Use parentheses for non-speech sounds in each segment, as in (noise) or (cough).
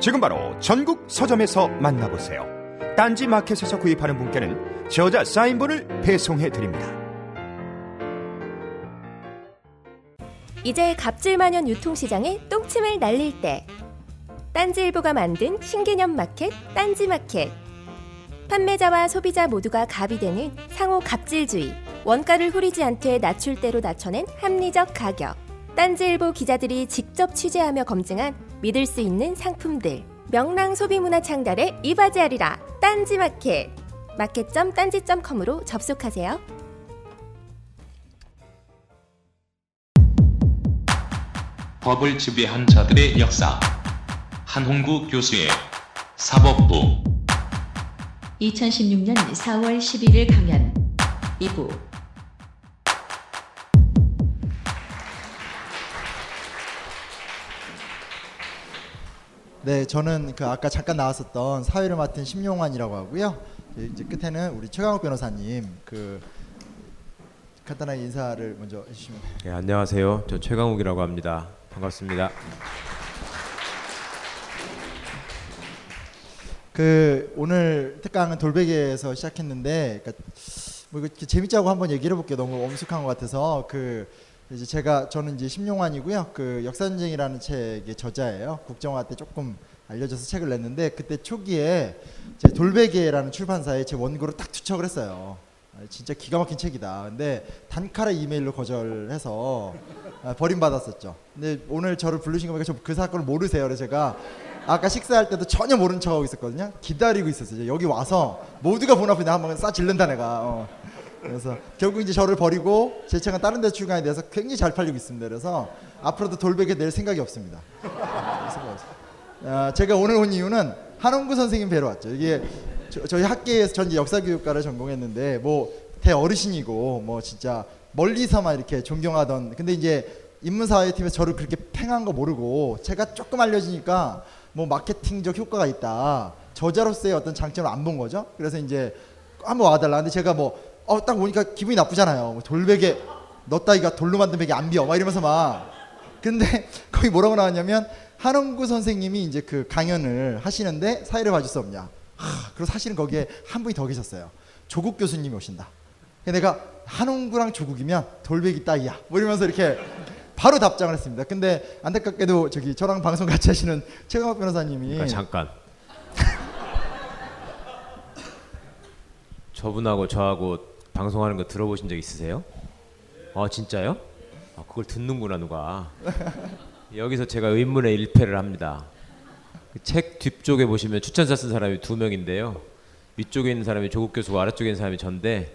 지금 바로 전국 서점에서 만나보세요. 딴지 마켓에서 구입하는 분께는 저자 사인본을 배송해 드립니다. 이제 갑질만연 유통시장에 똥침을 날릴 때 딴지일보가 만든 신개념 마켓 딴지 마켓 판매자와 소비자 모두가 갑이 되는 상호 갑질주의 원가를 후리지 않게 낮출 대로 낮춰낸 합리적 가격 딴지일보 기자들이 직접 취재하며 검증한 믿을 수 있는 상품들. 명랑 소비문화 창달에 이바지하리라 딴지마켓. 마켓.딴지.com으로 접속하세요. 법을 지배한 자들의 역사. 한홍구 교수의 사법부. 2016년 4월 11일 강연. 2부 네, 저는 그 아까 잠깐 나왔었던 사회를 맡은 심용환이라고 하고요. 이제 끝에는 우리 최강욱 변호사님 그 간단하게 인사를 먼저 해주시면. 네, 안녕하세요. 저 최강욱이라고 합니다. 반갑습니다. 그 오늘 특강은 돌베개에서 시작했는데 그러니까 뭐 재밌자고 한번 얘기를 해볼게요. 너무 엄숙한 것 같아서 그 이제 제가 저는 이제 심용환이고요. 그 역사전쟁이라는 책의 저자예요. 국정화 때 조금 알려져서 책을 냈는데 그때 초기에 제 돌베개라는 출판사에 제 원고를 딱 투척을 했어요. 아, 진짜 기가 막힌 책이다. 근데 단칼에 이메일로 거절해서 아, 버림받았었죠. 근데 오늘 저를 부르신 거 보니까 저그 사건을 모르세요. 그래서 제가 아까 식사할 때도 전혀 모른 척하고 있었거든요. 기다리고 있었어요. 여기 와서 모두가 본 앞에 나 한번 싸 질른다 내가. 어. 그래서 결국 이제 저를 버리고 제 책은 다른 데 출간이 돼서 굉장히 잘 팔리고 있습니다. 그래서 앞으로도 돌베개 낼 생각이 없습니다. 아, 제가 오늘 온 이유는 한홍구 선생님 뵈러 왔죠. 이게 저, 희 학계에서 전 역사교육과를 전공했는데 뭐 대어르신이고 뭐 진짜 멀리서만 이렇게 존경하던 근데 이제 인문사회팀에서 저를 그렇게 팽한 거 모르고 제가 조금 알려지니까 뭐 마케팅적 효과가 있다. 저자로서의 어떤 장점을 안 본 거죠. 그래서 이제 한번 와달라. 근데 제가 뭐, 어, 딱 오니까 기분이 나쁘잖아요. 뭐 돌베개, 너 따위가 돌로 만든 베개 안 비어. 막 이러면서 막. 근데 (laughs) 거기 뭐라고 나왔냐면, 한원구 선생님이 이제 그 강연을 하시는데 사회를 봐줄 수 없냐. 하, 그리고 사실은 거기에 한 분이 더 계셨어요. 조국 교수님이 오신다. 내가 한홍구랑 조국이면 돌베기 따위야. 뭐 이러면서 이렇게 바로 답장을 했습니다. 근데 안타깝게도 저기 저랑 방송 같이 하시는 최강욱 변호사님이 그러니까 잠깐 (laughs) 저분하고 저하고 방송하는 거 들어보신 적 있으세요? 아 진짜요? 아, 그걸 듣는구나 누가. 여기서 제가 의문의 일패를 합니다. 그 책 뒤쪽에 보시면 추천사 쓴 사람이 두 명인데요. 위쪽에 있는 사람이 조국 교수고 아래쪽에 있는 사람이 전데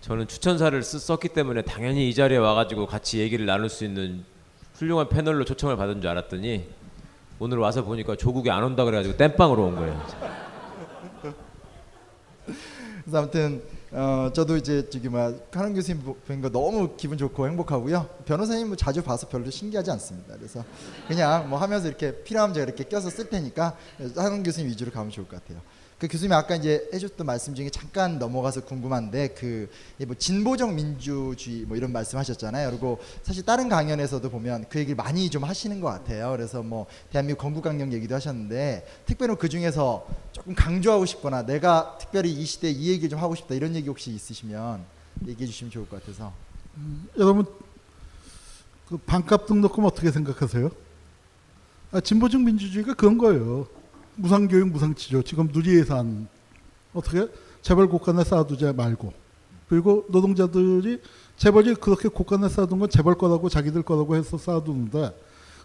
저는 추천사를 쓰, 썼기 때문에 당연히 이 자리에 와가지고 같이 얘기를 나눌 수 있는 훌륭한 패널로 초청을 받은 줄 알았더니 오늘 와서 보니까 조국이 안 온다 그래가지고 땜빵으로 온 거예요. 그래서 아무튼 어, 저도 이제 저기 뭐 하는 교수님 뵌 거 너무 기분 좋고 행복하고요. 변호사님 뭐 자주 봐서 별로 신기하지 않습니다. 그래서 그냥 뭐 하면서 이렇게 필요하면 제가 이렇게 껴서 쓸 테니까 하는 교수님 위주로 가면 좋을 것 같아요. 그 교수님 아까 이제 해줬던 말씀 중에 잠깐 넘어가서 궁금한데 그 뭐 진보적 민주주의 뭐 이런 말씀하셨잖아요. 그리고 사실 다른 강연에서도 보면 그 얘기를 많이 좀 하시는 것 같아요. 그래서 뭐 대한민국 건국 강령 얘기도 하셨는데 특별히 그 중에서 조금 강조하고 싶거나 내가 특별히 이 시대 이 얘기 좀 하고 싶다 이런 얘기 혹시 있으시면 얘기해 주시면 좋을 것 같아서. 음, 여러분 그 반값 등록금 어떻게 생각하세요? 아, 진보적 민주주의가 그런 거예요. 무상교육, 무상치료. 지금 누리예산 어떻게 재벌 곳간에 쌓아두지 말고 그리고 노동자들이 재벌이 그렇게 곳간에 쌓아둔 건 재벌 거라고 자기들 거라고 해서 쌓아두는데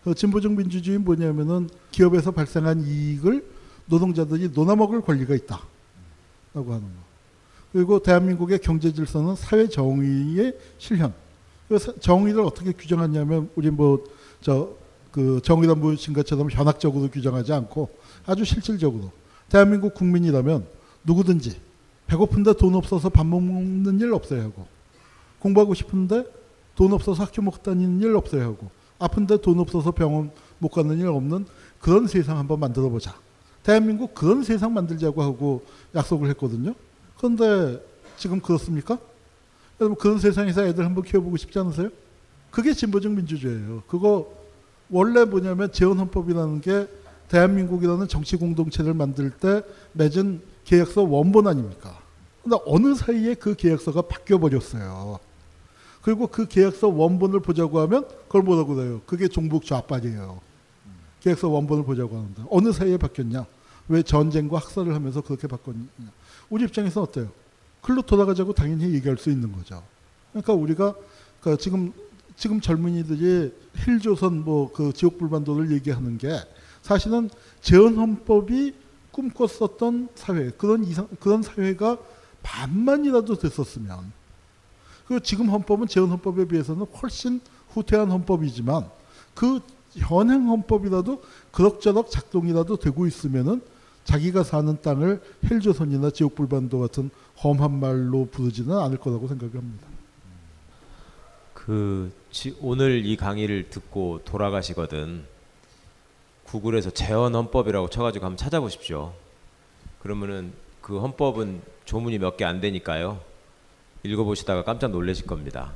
그 진보적 민주주의는 뭐냐면은 기업에서 발생한 이익을 노동자들이 논아먹을 권리가 있다라고 하는 거. 그리고 대한민국의 경제 질서는 사회 정의의 실현. 그래서 정의를 어떻게 규정하냐면 우리 뭐 저 그 정의란 무신 것처럼 현학적으로 규정하지 않고 아주 실질적으로 대한민국 국민이라면 누구든지 배고픈데 돈 없어서 밥 먹는 일 없어야 하고 공부하고 싶은데 돈 없어서 학교 못 다니는 일 없어야 하고 아픈데 돈 없어서 병원 못 가는 일 없는 그런 세상 한번 만들어 보자. 대한민국 그런 세상 만들자고 하고 약속을 했거든요. 그런데 지금 그렇습니까? 여러분 그런 세상에서 애들 한번 키워보고 싶지 않으세요? 그게 진보적 민주주의예요. 그거 원래 뭐냐면 재헌헌법이라는 게 대한민국이라는 정치 공동체를 만들 때 맺은 계약서 원본 아닙니까? 근데 어느 사이에 그 계약서가 바뀌어 버렸어요. 그리고 그 계약서 원본을 보자고 하면 그걸 뭐라고 그래요? 그게 종북 좌빨이에요. 계약서 원본을 보자고 하는데 어느 사이에 바뀌었냐? 왜 전쟁과 학살을 하면서 그렇게 바꿨냐? 우리 입장에서 어때요? 글로 돌아가자고 당연히 얘기할 수 있는 거죠. 그러니까 우리가 그러니까 지금 지금 젊은이들이 힐조선 뭐 그 지옥불반도를 얘기하는 게 사실은 재헌헌법이 꿈꿨었던 사회 그런 이상 그런 사회가 반만이라도 됐었으면 그 지금 헌법은 재헌헌법에 비해서는 훨씬 후퇴한 헌법이지만 그 현행 헌법이라도 그럭저럭 작동이라도 되고 있으면은 자기가 사는 땅을 헬조선이나 지옥불반도 같은 험한 말로 부르지는 않을 거라고 생각합니다. 그 지, 오늘 이 강의를 듣고 돌아가시거든 구글에서 재헌 헌법이라고 쳐가지고 한번 찾아보십시오. 그러면은 그 헌법은 조문이 몇 개 안 되니까요. 읽어보시다가 깜짝 놀라실 겁니다.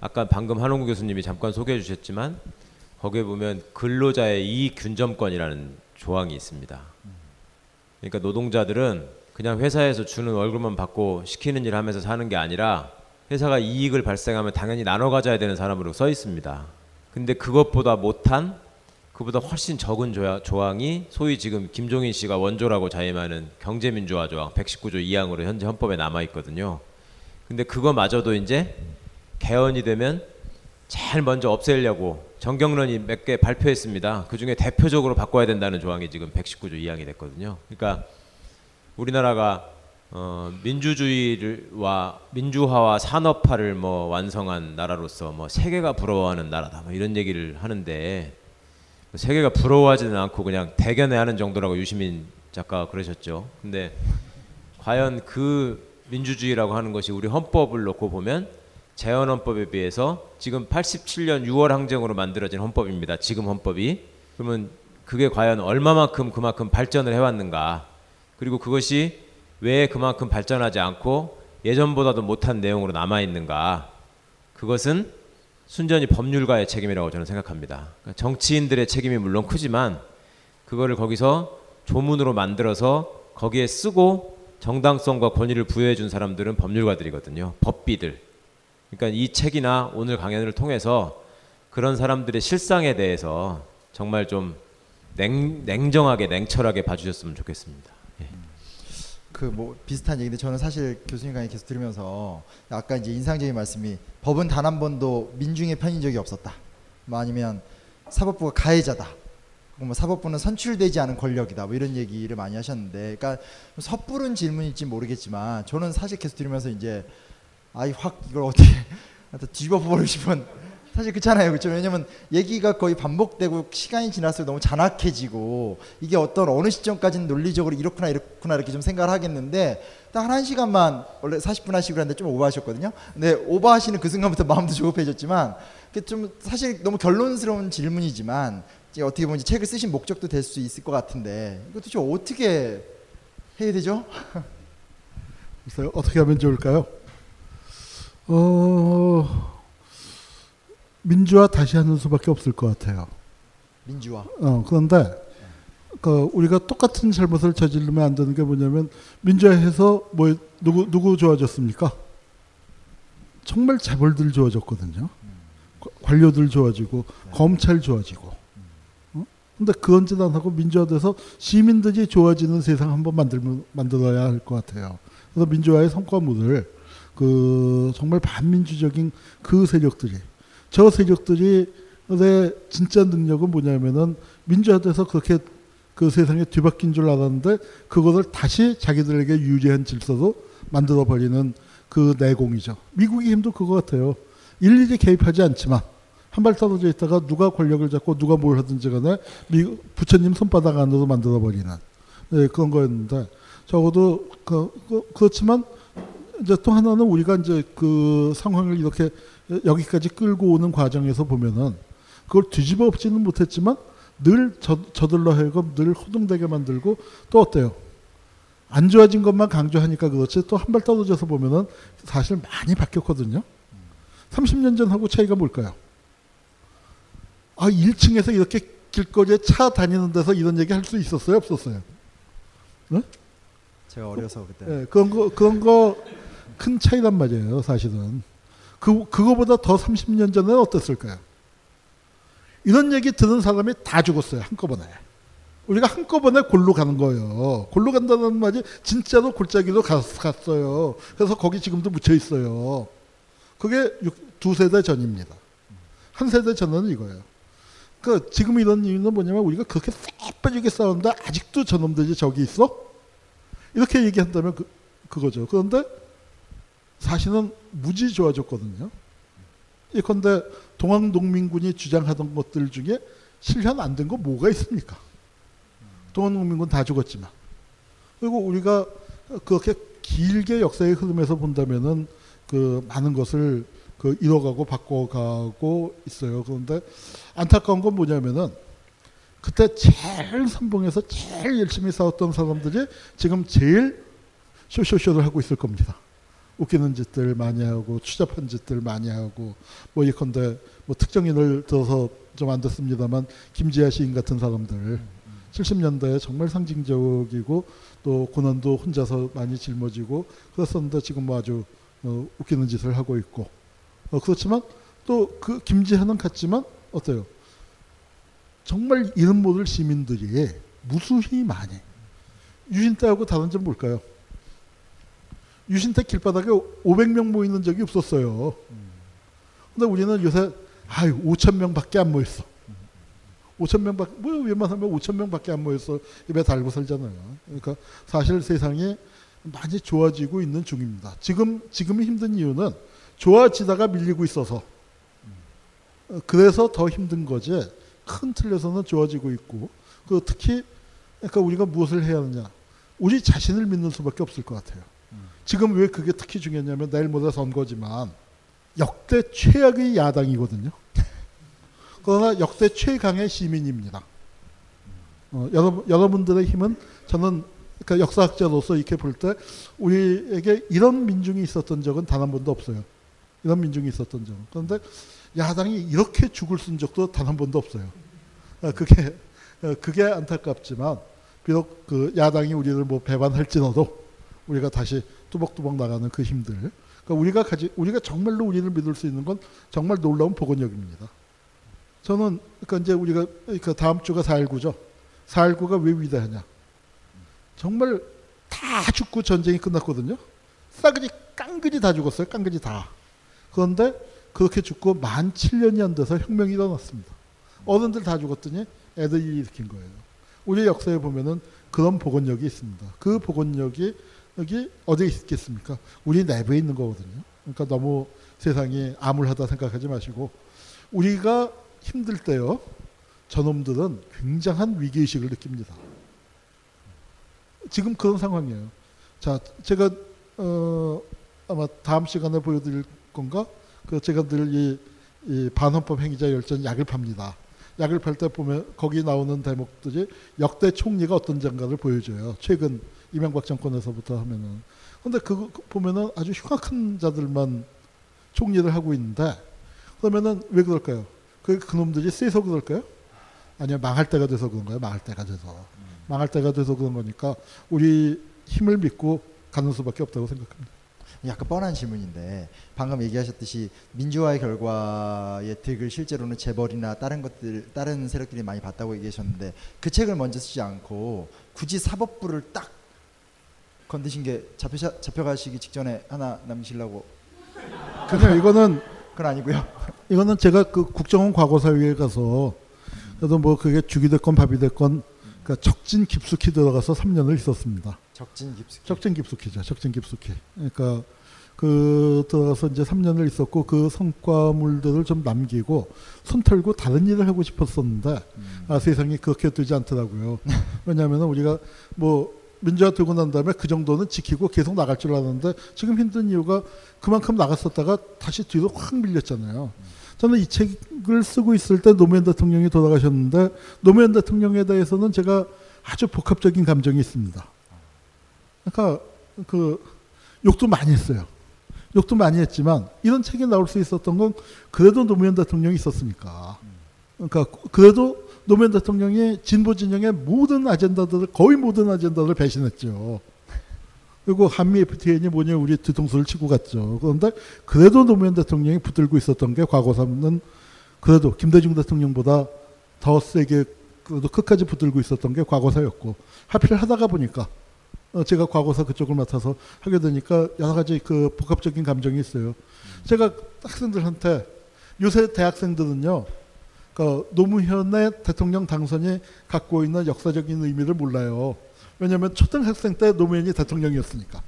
아까 방금 한홍구 교수님이 잠깐 소개해 주셨지만 거기에 보면 근로자의 이익 균점권이라는 조항이 있습니다. 그러니까 노동자들은 그냥 회사에서 주는 월급만 받고 시키는 일 하면서 사는 게 아니라 회사가 이익을 발생하면 당연히 나눠 가져야 되는 사람으로 써 있습니다. 근데 그것보다 못한 그보다 훨씬 적은 조항이 소위 지금 김종인 씨가 원조라고 자임하는 경제민주화 조항 119조 2항으로 현재 헌법에 남아 있거든요. 근데 그거마저도 이제 개헌이 되면 제일 먼저 없애려고 정경련이 몇 개 발표했습니다. 그 중에 대표적으로 바꿔야 된다는 조항이 지금 119조 2항이 됐거든요. 그러니까 우리나라가 어, 민주주의와 민주화와 산업화를 뭐 완성한 나라로서 뭐 세계가 부러워하는 나라다 뭐 이런 얘기를 하는데 세계가 부러워하지는 않고 그냥 대견해 하는 정도라고 유시민 작가가 그러셨죠. 근데 과연 그 민주주의라고 하는 것이 우리 헌법을 놓고 보면 재헌 헌법에 비해서 지금 87년 6월 항쟁으로 만들어진 헌법입니다. 지금 헌법이 그러면 그게 과연 얼마만큼 그만큼 발전을 해왔는가? 그리고 그것이 왜 그만큼 발전하지 않고 예전보다도 못한 내용으로 남아 있는가? 그것은 순전히 법률가의 책임이라고 저는 생각합니다. 그러니까 정치인들의 책임이 물론 크지만 그거를 거기서 조문으로 만들어서 거기에 쓰고 정당성과 권위를 부여해 준 사람들은 법률가들이거든요. 법비들. 그러니까 이 책이나 오늘 강연을 통해서 그런 사람들의 실상에 대해서 정말 좀 냉, 냉정하게 냉철하게 봐주셨으면 좋겠습니다. 예. 그뭐 비슷한 얘기인데 저는 사실 교수님 강의 계속 들으면서 아까 이제 인상적인 말씀이 법은 단 한 번도 민중의 편인 적이 없었다. 뭐 아니면 사법부가 가해자다. 뭐 사법부는 선출되지 않은 권력이다. 뭐 이런 얘기를 많이 하셨는데, 그러니까 섣부른 질문일지 모르겠지만 저는 사실 계속 들으면서 이제 아이 확 이걸 어떻게 (laughs) 뒤집어 버리고 싶은 사실 그렇잖아요. 그렇죠? 왜냐면 얘기가 거의 반복되고 시간이 지날수록 너무 잔악해지고 이게 어떤 어느 시점까지는 논리적으로 이렇구나 이렇구나 이렇게 좀 생각을 하겠는데 딱 한 시간만 원래 40분 하시고 그랬는데 좀 오버하셨거든요. 근데 오버하시는 그 순간부터 (laughs) 마음도 조급해졌지만 좀 사실 너무 결론스러운 질문이지만 어떻게 보면 책을 쓰신 목적도 될 수 있을 것 같은데 이것도 좀 어떻게 해야 되죠? (laughs) 어떻게 하면 좋을까요? 어... 민주화 다시 하는 수밖에 없을 것 같아요. 민주화. 어 그런데 그 우리가 똑같은 잘못을 저지르면 안 되는 게 뭐냐면 민주화해서 뭐 누구 누구 좋아졌습니까? 정말 재벌들 좋아졌거든요. 관료들 좋아지고 네. 검찰 좋아지고. 어? 근데 그런 짓안 하고 민주화돼서 시민들이 좋아지는 세상 한번 만들면 만들어야 할 것 같아요. 그래서 민주화의 성과물을 그 정말 반민주적인 그 세력들이 저 세력들이 의 진짜 능력은 뭐냐면은 민주화돼서 그렇게 그 세상에 뒤바뀐 줄 알았는데 그것을 다시 자기들에게 유리한 질서로 만들어 버리는 그 내공이죠. 미국의 힘도 그거 같아요. 일일이 개입하지 않지만 한 발 떨어져 있다가 누가 권력을 잡고 누가 뭘 하든지 간에 미국 부처님 손바닥 안으로 만들어 버리는 네, 그런 거였는데 적어도 그, 그 그렇지만 이제 또 하나는 우리가 이제 그 상황을 이렇게 여기까지 끌고 오는 과정에서 보면은 그걸 뒤집어 엎지는 못했지만 늘 저, 저들로 하여금 늘 호둥되게 만들고 또 어때요? 안 좋아진 것만 강조하니까 그렇지 또 한 발 떨어져서 보면은 사실 많이 바뀌었거든요. 30년 전하고 차이가 뭘까요? 아, 1층에서 이렇게 길거리에 차 다니는 데서 이런 얘기 할 수 있었어요, 없었어요? 네? 제가 어려서 그때. 네, 그런 거 그런 거 큰 차이란 말이에요, 사실은. 그 그거보다 더 30년 전에는 어땠을까요? 이런 얘기 들은 사람이 다 죽었어요, 한꺼번에. 우리가 한꺼번에 골로 가는 거예요. 골로 간다는 말이 진짜로 골짜기로 갔, 어요 그래서 거기 지금도 묻혀 있어요. 그게 두 세대 전입니다. 한 세대 전은 이거예요. 그 지금 이런 이유는 뭐냐면 우리가 그렇게 쎄빠지게 싸우는데 아직도 저놈들이 저기 있어? 이렇게 얘기한다면 그, 그거죠. 그런데 사실은 무지 좋아졌거든요. 예컨대 동학농민군이 주장하던 것들 중에 실현 안 된 거 뭐가 있습니까? 동학농민군 다 죽었지만. 그리고 우리가 그렇게 길게 역사의 흐름에서 본다면은 그 많은 것을 그 잃어가고 바꿔가고 있어요. 그런데 안타까운 건 뭐냐면은 그때 제일 선봉에서 제일 열심히 싸웠던 사람들이 지금 제일 쇼쇼쇼를 하고 있을 겁니다. 웃기는 짓들 많이 하고 추잡한 짓들 많이 하고 뭐 예컨대 뭐 특정인을 들어서 좀 안 됐습니다만 김지아 시인 같은 사람들 70년대에 정말 상징적이고 또 고난도 혼자서 많이 짊어지고 그랬었는데 지금 뭐 아주 어, 웃기는 짓을 하고 있고 어, 그렇지만 또 그 김지아는 같지만 어때요? 정말 이름 모를 시민들이 무수히 많이 유신 때하고 다른 점 뭘까요? 유신택 길바닥에 500명 모이는 적이 없었어요. 근데 우리는 요새 아유 5천 명밖에 안 모였어. 5천 명밖에 뭐 웬만하면 5천 명밖에 안 모였어 입에 달고 살잖아요. 그러니까 사실 세상이 많이 좋아지고 있는 중입니다. 지금 지금 힘든 이유는 좋아지다가 밀리고 있어서 그래서 더 힘든 거지. 큰 틀에서는 좋아지고 있고 그 특히 그러니까 우리가 무엇을 해야 하느냐 우리 자신을 믿는 수밖에 없을 것 같아요. 지금 왜 그게 특히 중요하냐면 내일 모레 선거지만 역대 최악의 야당이거든요. 그러나 역대 최강의 시민입니다. 어, 여러분, 여러분들의 힘은 저는 그러니까 역사학자로서 이렇게 볼 때 우리에게 이런 민중이 있었던 적은 단 한 번도 없어요. 이런 민중이 있었던 적은. 그런데 야당이 이렇게 죽을 쓴 적도 단 한 번도 없어요. 어, 그게 어, 그게 안타깝지만 비록 그 야당이 우리를 뭐 배반할지라도 우리가 다시 뚜벅뚜벅 나가는 그 힘들. 그러니까 우리가 가지 우리가 정말로 우리를 믿을 수 있는 건 정말 놀라운 복원력입니다. 저는 그러니까 이제 우리가 그 다음 주가 4.19죠. 4.19가 왜 위대하냐? 정말 다 죽고 전쟁이 끝났거든요. 싸그리 깡그리 다 죽었어요. 깡그리 다. 그런데 그렇게 죽고 만 7년이 안 돼서 혁명이 일어났습니다. 어른들 다 죽었더니 애들이 일으킨 거예요. 우리 역사에 보면은 그런 복원력이 있습니다. 그 복원력이 여기 어디에 있겠습니까? 우리 내부에 있는 거거든요. 그러니까 너무 세상이 암울하다 생각하지 마시고 우리가 힘들 때요. 저놈들은 굉장한 위기의식을 느낍니다. 지금 그런 상황이에요. 자, 제가 어, 아마 다음 시간에 보여드릴 건가? 그 제가 늘이 이 반헌법 행위자 열전 약을 팝니다. 약을 팔 때 보면 거기 나오는 대목들이 역대 총리가 어떤 장가를 보여줘요. 최근 이명박 정권에서부터 하면은. 근데 그거 보면은 아주 흉악한 자들만 총리를 하고 있는데 그러면은 왜 그럴까요? 그 그놈들이 세서 그럴까요? 아니면 망할 때가 돼서 그런가요? 망할 때가 돼서. 망할 때가 돼서 그런 거니까 우리 힘을 믿고 가는 수밖에 없다고 생각합니다. 약간 뻔한 질문인데 방금 얘기하셨듯이 민주화의 결과의 득을 실제로는 재벌이나 다른 것들 다른 세력들이 많이 봤다고 얘기하셨는데 그 책을 먼저 쓰지 않고 굳이 사법부를 딱 건드신 게 잡혀 잡혀가시기 직전에 하나 남기시려고 그냥 이거는 그건 아니고요. (laughs) 이거는 제가 그 국정원 과거사위에 가서 그래도 뭐 그게 죽이 됐건 밥이 됐건 그러니까 적진 깊숙이 들어가서 3년을 있었습니다. 적진 깊숙이. 적진 깊숙이죠. 적진 깊숙이. 그러니까 그 들어가서 이제 3년을 있었고 그 성과물들을 좀 남기고 손 털고 다른 일을 하고 싶었었는데 아 세상이 그렇게 되지 않더라고요. 왜냐하면 우리가 뭐 민주화 되고 난 다음에 그 정도는 지키고 계속 나갈 줄 알았는데 지금 힘든 이유가 그만큼 나갔었다가 다시 뒤로 확 밀렸잖아요. 저는 이 책을 쓰고 있을 때 노무현 대통령이 돌아가셨는데 노무현 대통령에 대해서는 제가 아주 복합적인 감정이 있습니다. 그러니까 그 욕도 많이 했어요. 욕도 많이 했지만 이런 책이 나올 수 있었던 건 그래도 노무현 대통령이 있었으니까. 그러니까 그래도 노무현 대통령이 진보 진영의 모든 아젠다들을 거의 모든 아젠다를 배신했죠. 그리고 한미 FTA니 뭐냐 우리 뒤통수를 치고 갔죠. 그런데 그래도 노무현 대통령이 붙들고 있었던 게 과거사는 그래도 김대중 대통령보다 더 세게 그래도 끝까지 붙들고 있었던 게 과거사였고 하필 하다가 보니까 어, 제가 과거사 그쪽을 맡아서 하게 되니까 여러 가지 그 복합적인 감정이 있어요. 제가 학생들한테 요새 대학생들은요, 그 노무현의 대통령 당선이 갖고 있는 역사적인 의미를 몰라요. 왜냐하면 초등학생 때 노무현이 대통령이었으니까.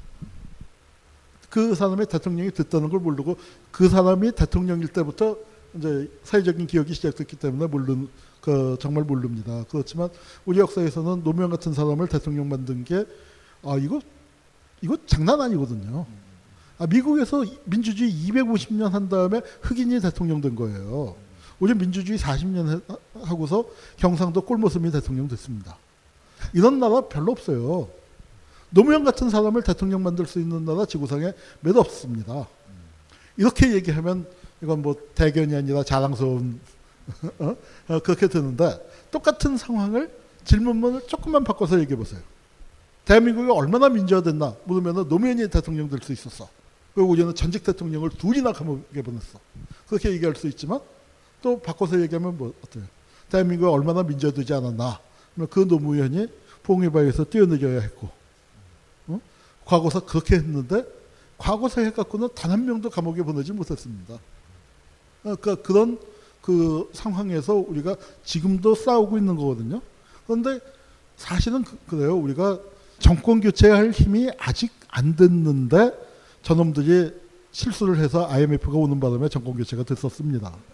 그 사람이 대통령이 됐다는 걸 모르고 그 사람이 대통령일 때부터 이제 사회적인 기억이 시작됐기 때문에 모르는 그 정말 모릅니다. 그렇지만 우리 역사에서는 노무현 같은 사람을 대통령 만든 게 아 이거 이거 장난 아니거든요. 아, 미국에서 민주주의 250년 한 다음에 흑인이 대통령 된 거예요. 우리 민주주의 40년 하고서 경상도 꼴모습이 대통령 됐습니다. 이런 나라 별로 없어요. 노무현 같은 사람을 대통령 만들 수 있는 나라 지구상에 몇 없습니다. 이렇게 얘기하면 이건 뭐 대견이 아니라 자랑스러운 (laughs) 어? 어, 그렇게 되는데 똑같은 상황을 질문문을 조금만 바꿔서 얘기해 보세요. 대한민국이 얼마나 민주화됐나 물으면 노무현이 대통령 될 수 있었어. 그리고 우리는 전직 대통령을 둘이나 감옥에 보냈어. 그렇게 얘기할 수 있지만 또 바꿔서 얘기하면 뭐 어때요? 대한민국이 얼마나 민주화되지 않았나? 그 노무현이 봉해바위에서 뛰어내려야 했고 어? 과거사 그렇게 했는데 과거사 해갖고는 단 한 명도 감옥에 보내지 못했습니다. 그러니까 그런 그 상황에서 우리가 지금도 싸우고 있는 거거든요. 그런데 사실은 그, 래요 우리가 정권 교체할 힘이 아직 안 됐는데 저놈들이 실수를 해서 IMF가 오는 바람에 정권 교체가 됐었습니다.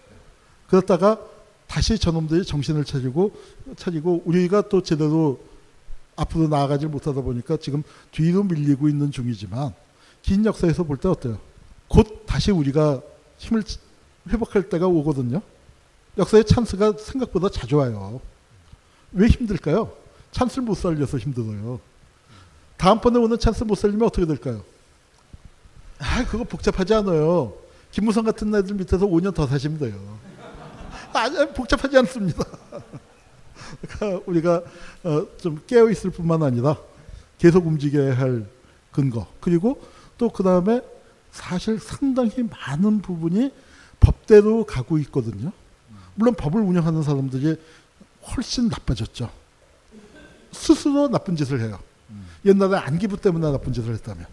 그렇다가 다시 저놈들이 정신을 차리고 차리고 우리가 또 제대로 앞으로 나아가지 못하다 보니까 지금 뒤로 밀리고 있는 중이지만 긴 역사에서 볼 때 어때요? 곧 다시 우리가 힘을 회복할 때가 오거든요. 역사의 찬스가 생각보다 자주 와요. 왜 힘들까요? 찬스를 못 살려서 힘들어요. 다음번에 오는 찬스 못 살리면 어떻게 될까요? 아, 그거 복잡하지 않아요. 김무성 같은 애들 밑에서 5년 더 사시면 돼요. 아니, 복잡하지 않습니다. 그러니까 우리가 어, 좀 깨어 있을 뿐만 아니라 계속 움직여야 할 근거 그리고 또 그 다음에 사실 상당히 많은 부분이 법대로 가고 있거든요. 물론 법을 운영하는 사람들이 훨씬 나빠졌죠. 스스로 나쁜 짓을 해요. 옛날에 안기부 때문에 나쁜 짓을 했다면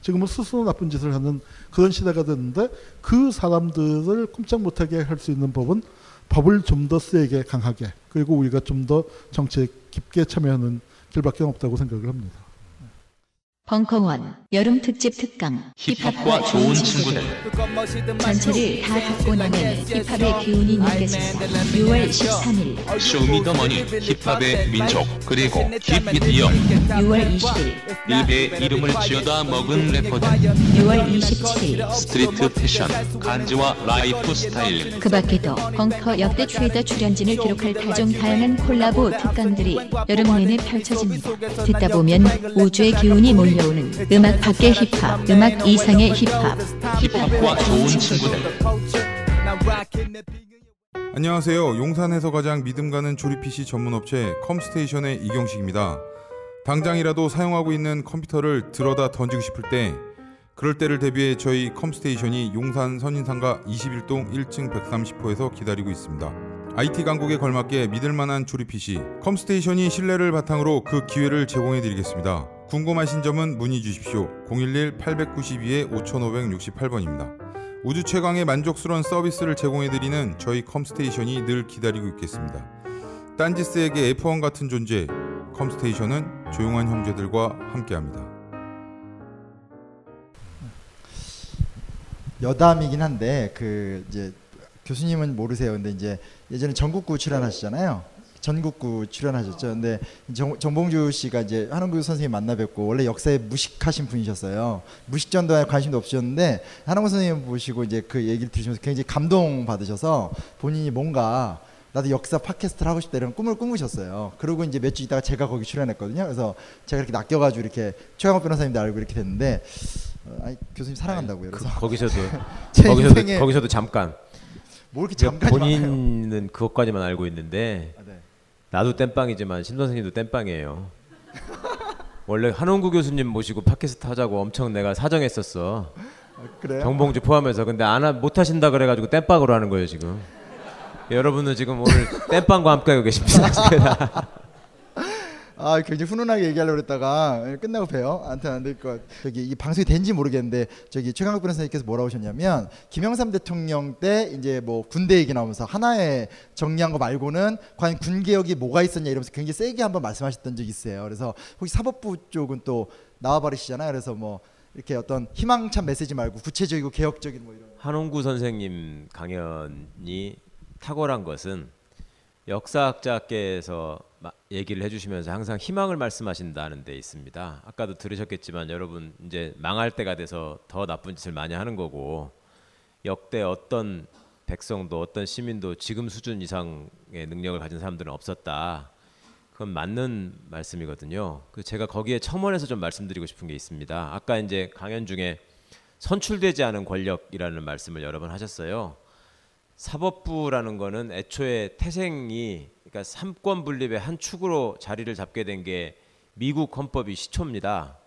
지금은 스스로 나쁜 짓을 하는 그런 시대가 됐는데 그 사람들을 꼼짝 못하게 할 수 있는 법은 법을 좀 더 세게 강하게 그리고 우리가 좀 더 정치에 깊게 참여하는 길밖에 없다고 생각을 합니다. 벙커원 여름 특집 특강 힙합과 좋은 친구들. 전체를 다 듣고 나면 힙합의 기운이 느껴진다. 6월 13일. 쇼미더머니 힙합의 민족 그리고 힙미디어 6월 20일. 일베 이름을 지어다 먹은 래퍼들. 6월 27일. 스트리트 패션 간지와 라이프 스타일. 그 밖에도 벙커 역대 최다 출연진을 기록할 다종 다양한 콜라보 특강들이 여름 내내 펼쳐집니다. 듣다 보면 우주의 기운이 몰려 오는 음악 밖의 힙합, 음악 이상의 힙합. 힙합과 좋은 친구들 안녕하세요. 용산에서 가장 믿음 가는 조립 PC 전문 업체 컴스테이션의 이경식입니다. 당장이라도 사용하고 있는 컴퓨터를 들어다 던지고 싶을 때 그럴 때를 대비해 저희 컴스테이션이 용산 선인상가 21동 1층 130호에서 기다리고 있습니다. IT 강국에 걸맞게 믿을 만한 조립 PC 컴스테이션이 신뢰를 바탕으로 그 기회를 제공해 드리겠습니다. 궁금하신 점은 문의 주십시오. 011-892-5568번입니다. 우주 최강의 만족스러운 서비스를 제공해드리는 저희 컴스테이션이 늘 기다리고 있겠습니다. 딴지스에게 F1 같은 존재, 컴스테이션은 조용한 형제들과 함께합니다. 여담이긴 한데 그 이제 교수님은 모르세요. 근데 이제 예전에 전국구 출연하시잖아요. 전국구 출연하셨죠. 근데 정, 정봉주 씨가 이제 한원구 선생님 만나 뵙고 원래 역사에 무식하신 분이셨어요. 무식전도에 관심도 없으셨는데 한원구 선생님 보시고 이제 그 얘기를 들으시면서 굉장히 감동 받으셔서 본인이 뭔가 나도 역사 팟캐스트를 하고 싶다 이런 꿈을 꾸으셨어요. 그리고 이제 몇 주 있다가 제가 거기 출연했거든요. 그래서 제가 이렇게 낚여가지고 이렇게 최강욱 변호사님도 알고 이렇게 됐는데 어, 아니, 교수님 사랑한다고요. 그래서 그, 거기서도 (laughs) 제 거기서도 거기서도 잠깐. 뭐 이렇게 많아요. 본인은 그것까지만 알고 있는데. 나도 땜빵이지만 신 선생님도 땜빵이에요. 원래 한원구 교수님 모시고 팟캐스트 하자고 엄청 내가 사정했었어. 그래요? 정봉주 포함해서 근데 안 하- 못 하신다 그래가지고 땜빵으로 하는 거예요 지금. 여러분은 지금 오늘 (laughs) 땜빵과 함께하고 계십니다. 아 굉장히 훈훈하게 얘기하려고 그랬다가 끝나고 봬요. 아무튼 안될 것. 저기 이 방송이 된지 모르겠는데 저기 최강욱 변호사님께서 뭐라고 하셨냐면 김영삼 대통령 때 이제 뭐 군대 얘기 나오면서 하나에 정리한 거 말고는 과연 군 개혁이 뭐가 있었냐 이러면서 굉장히 세게 한번 말씀하셨던 적이 있어요. 그래서 혹시 사법부 쪽은 또 나와버리시잖아요. 그래서 뭐 이렇게 어떤 희망찬 메시지 말고 구체적이고 개혁적인 뭐 이런. 한홍구 선생님 강연이 탁월한 것은 역사학자께서 마- 얘기를 해주시면서 항상 희망을 말씀하신다는 데 있습니다. 아까도 들으셨겠지만 여러분 이제 망할 때가 돼서 더 나쁜 짓을 많이 하는 거고 역대 어떤 백성도 어떤 시민도 지금 수준 이상의 능력을 가진 사람들은 없었다. 그건 맞는 말씀이거든요. 그 제가 거기에 첨언해서 좀 말씀드리고 싶은 게 있습니다. 아까 이제 강연 중에 선출되지 않은 권력이라는 말씀을 여러 번 하셨어요. 사법부라는 거는 애초에 태생이 그러니까 삼권 분립의 한 축으로 자리를 잡게 된 게 미국 헌법이 시초입니다.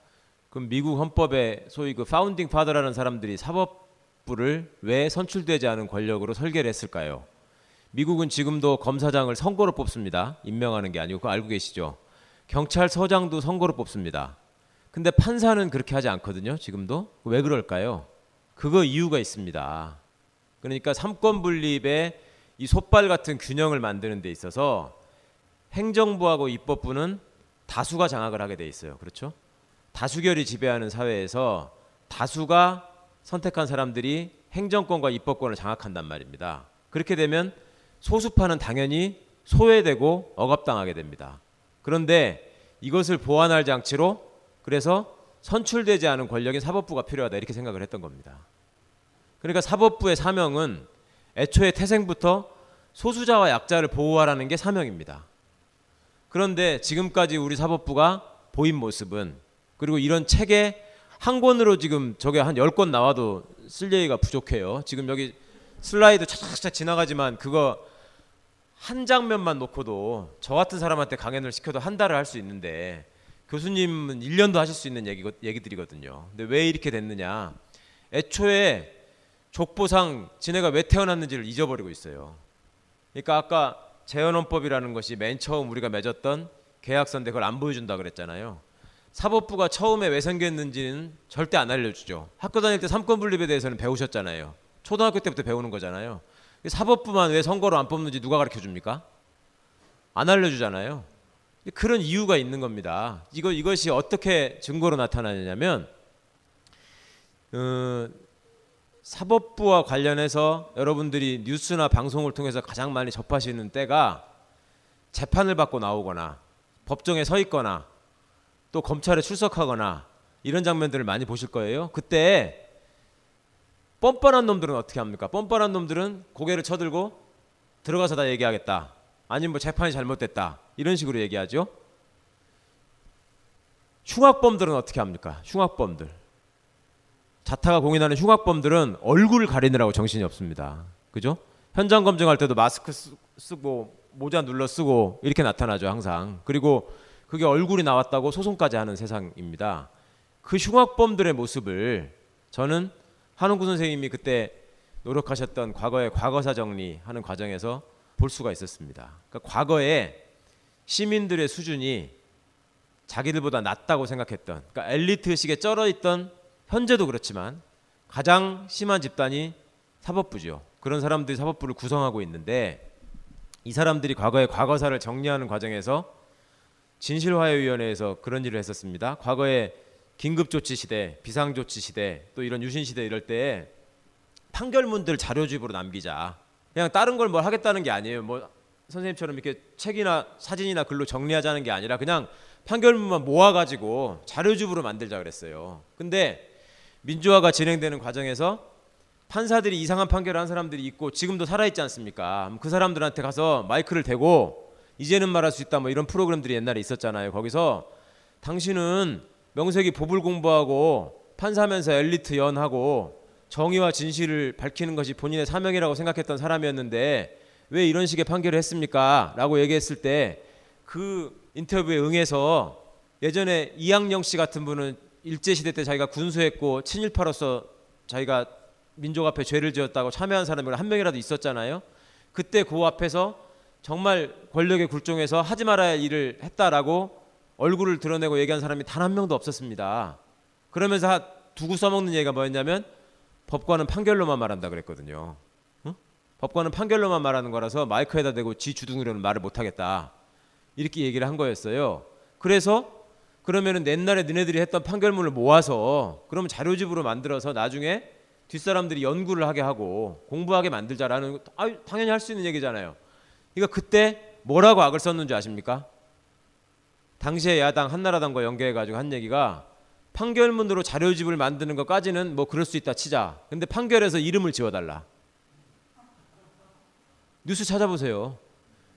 그럼 미국 헌법에 소위 그 파운딩 파더라는 사람들이 사법부를 왜 선출되지 않은 권력으로 설계를 했을까요? 미국은 지금도 검사장을 선거로 뽑습니다. 임명하는 게 아니고 그거 알고 계시죠? 경찰서장도 선거로 뽑습니다. 근데 판사는 그렇게 하지 않거든요. 지금도 왜 그럴까요? 그거 이유가 있습니다. 그러니까 삼권 분립의 이 솥발 같은 균형을 만드는 데 있어서 행정부하고 입법부는 다수가 장악을 하게 돼 있어요. 그렇죠? 다수결이 지배하는 사회에서 다수가 선택한 사람들이 행정권과 입법권을 장악한단 말입니다. 그렇게 되면 소수파는 당연히 소외되고 억압당하게 됩니다. 그런데 이것을 보완할 장치로 그래서 선출되지 않은 권력인 사법부가 필요하다 이렇게 생각을 했던 겁니다. 그러니까 사법부의 사명은 애초에 태생부터 소수자와 약자를 보호하라는 게 사명입니다. 그런데 지금까지 우리 사법부가 보인 모습은 그리고 이런 책에 한 권으로 지금 저게 한 10권 나와도 쓸 얘기가 부족해요. 지금 여기 슬라이드 차차차 지나가지만 그거 한 장면만 놓고도 저 같은 사람한테 강연을 시켜도 한 달을 할 수 있는데 교수님은 1년도 하실 수 있는 얘기, 얘기들이거든요. 근데 왜 이렇게 됐느냐. 애초에 족보상 지네가 왜 태어났는지를 잊어버리고 있어요. 그러니까 아까 재헌헌법이라는 것이 맨 처음 우리가 맺었던 계약서인데 그걸 안 보여준다 그랬잖아요. 사법부가 처음에 왜 생겼는지는 절대 안 알려주죠. 학교 다닐 때 삼권 분립에 대해서는 배우셨잖아요. 초등학교 때부터 배우는 거잖아요. 사법부만 왜 선거로 안 뽑는지 누가 가르쳐 줍니까? 안 알려주잖아요. 그런 이유가 있는 겁니다. 이거 이것이 어떻게 증거로 나타나냐면 어, 사법부와 관련해서 여러분들이 뉴스나 방송을 통해서 가장 많이 접하시는 때가 재판을 받고 나오거나 법정에 서 있거나 또 검찰에 출석하거나 이런 장면들을 많이 보실 거예요. 그때 뻔뻔한 놈들은 어떻게 합니까? 뻔뻔한 놈들은 고개를 쳐들고 들어가서 다 얘기하겠다. 아니면 뭐 재판이 잘못됐다. 이런 식으로 얘기하죠. 흉악범들은 어떻게 합니까? 흉악범들. 자타가 공인하는 흉악범들은 얼굴을 가리느라고 정신이 없습니다. 그죠? 현장 검증할 때도 마스크 쓰, 쓰고 모자 눌러 쓰고 이렇게 나타나죠, 항상. 그리고 그게 얼굴이 나왔다고 소송까지 하는 세상입니다. 그 흉악범들의 모습을 저는 한웅구 선생님이 그때 노력하셨던 과거의 과거사 정리하는 과정에서 볼 수가 있었습니다. 그러니까 과거에 시민들의 수준이 자기들보다 낫다고 생각했던 그러니까 엘리트식에 쩔어 있던 현재도 그렇지만 가장 심한 집단이 사법부죠. 그런 사람들이 사법부를 구성하고 있는데 이 사람들이 과거의 과거사를 정리하는 과정에서 진실화해위원회에서 그런 일을 했었습니다. 과거에 긴급조치 시대, 비상조치 시대, 또 이런 유신 시대 이럴 때 판결문들 자료집으로 남기자. 그냥 다른 걸 뭘 하겠다는 게 아니에요. 뭐 선생님처럼 이렇게 책이나 사진이나 글로 정리하자는 게 아니라 그냥 판결문만 모아가지고 자료집으로 만들자 그랬어요. 근데 민주화가 진행되는 과정에서 판사들이 이상한 판결을 한 사람들이 있고 지금도 살아있지 않습니까? 그 사람들한테 가서 마이크를 대고 이제는 말할 수 있다 뭐 이런 프로그램들이 옛날에 있었잖아요. 거기서 당신은 명색이 보불 공부하고 판사면서 엘리트 연하고 정의와 진실을 밝히는 것이 본인의 사명이라고 생각했던 사람이었는데 왜 이런 식의 판결을 했습니까? 라고 얘기했을 때 그 인터뷰에 응해서 예전에 이학영 씨 같은 분은 일제 시대 때 자기가 군수했고 친일파로서 자기가 민족 앞에 죄를 지었다고 참여한 사람이 한 명이라도 있었잖아요. 그때 그 앞에서 정말 권력에 굴종해서 하지 말아야 할 일을 했다라고 얼굴을 드러내고 얘기한 사람이 단 한 명도 없었습니다. 그러면서 두고 써먹는 얘기가 뭐였냐면 법관은 판결로만 말한다 그랬거든요. 응? 법관은 판결로만 말하는 거라서 마이크에다 대고 지 주둥이로는 말을 못하겠다. 이렇게 얘기를 한 거였어요. 그래서 그러면은 옛날에 너네들이 했던 판결문을 모아서 그러면 자료집으로 만들어서 나중에 뒷사람들이 연구를 하게 하고 공부하게 만들자라는 아 당연히 할 수 있는 얘기잖아요. 그러니까 그때 뭐라고 악을 썼는지 아십니까? 당시에 야당 한나라당과 연계해 가지고 한 얘기가 판결문으로 자료집을 만드는 것까지는 뭐 그럴 수 있다 치자. 근데 판결에서 이름을 지워달라. 뉴스 찾아보세요.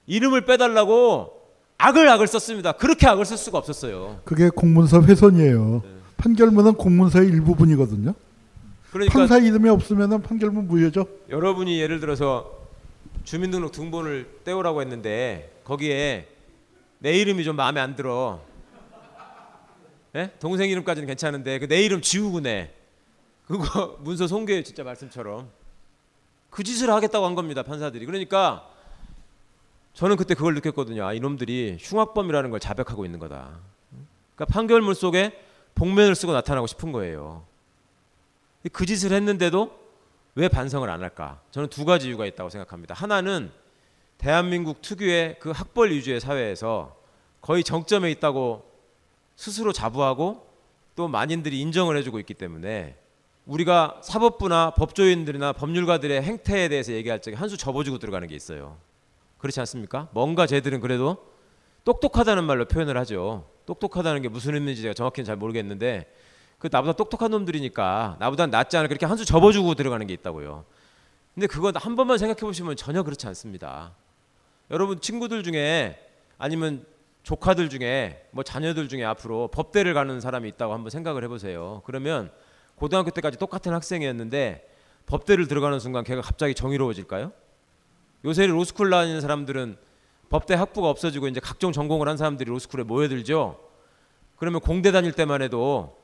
이름을 빼달라고 악을 악을 썼습니다. 그렇게 악을 쓸 수가 없었어요. 그게 공문서 훼손이에요. 판결문은 공문서의 일부분이거든요. 그러니까 판사 이름이 없으면 판결문 무효죠. 여러분이 예를 들어서 주민등록 등본을 떼오라고 했는데 거기에 내 이름이 좀 마음에 안 들어. 예? 동생 이름까지는 괜찮은데 그 내 이름 지우고 내. 그거 (laughs) 문서 송교의 진짜 말씀처럼 그 짓을 하겠다고 한 겁니다 판사들이. 그러니까 저는 그때 그걸 느꼈거든요. 아, 이놈들이 흉악범이라는 걸 자백하고 있는 거다. 그러니까 판결문 속에 복면을 쓰고 나타나고 싶은 거예요. 그 짓을 했는데도 왜 반성을 안 할까? 저는 두 가지 이유가 있다고 생각합니다. 하나는 대한민국 특유의 그 학벌 위주의 사회에서 거의 정점에 있다고 스스로 자부하고 또 만인들이 인정을 해주고 있기 때문에 우리가 사법부나 법조인들이나 법률가들의 행태에 대해서 얘기할 적에 한 수 접어주고 들어가는 게 있어요. 그렇지 않습니까? 뭔가 쟤들은 그래도 똑똑하다는 말로 표현을 하죠. 똑똑하다는 게 무슨 의미인지 제가 정확히는 잘 모르겠는데 그 나보다 똑똑한 놈들이니까 나보다 낫지 않을 그렇게 한 수 접어주고 들어가는 게 있다고요. 근데 그건 한 번만 생각해 보시면 전혀 그렇지 않습니다. 여러분 친구들 중에 아니면 조카들 중에 뭐 자녀들 중에 앞으로 법대를 가는 사람이 있다고 한번 생각을 해보세요. 그러면 고등학교 때까지 똑같은 학생이었는데 법대를 들어가는 순간 걔가 갑자기 정의로워질까요? 요새 로스쿨 다니는 사람들은 법대 학부가 없어지고 이제 각종 전공을 한 사람들이 로스쿨에 모여들죠. 그러면 공대 다닐 때만 해도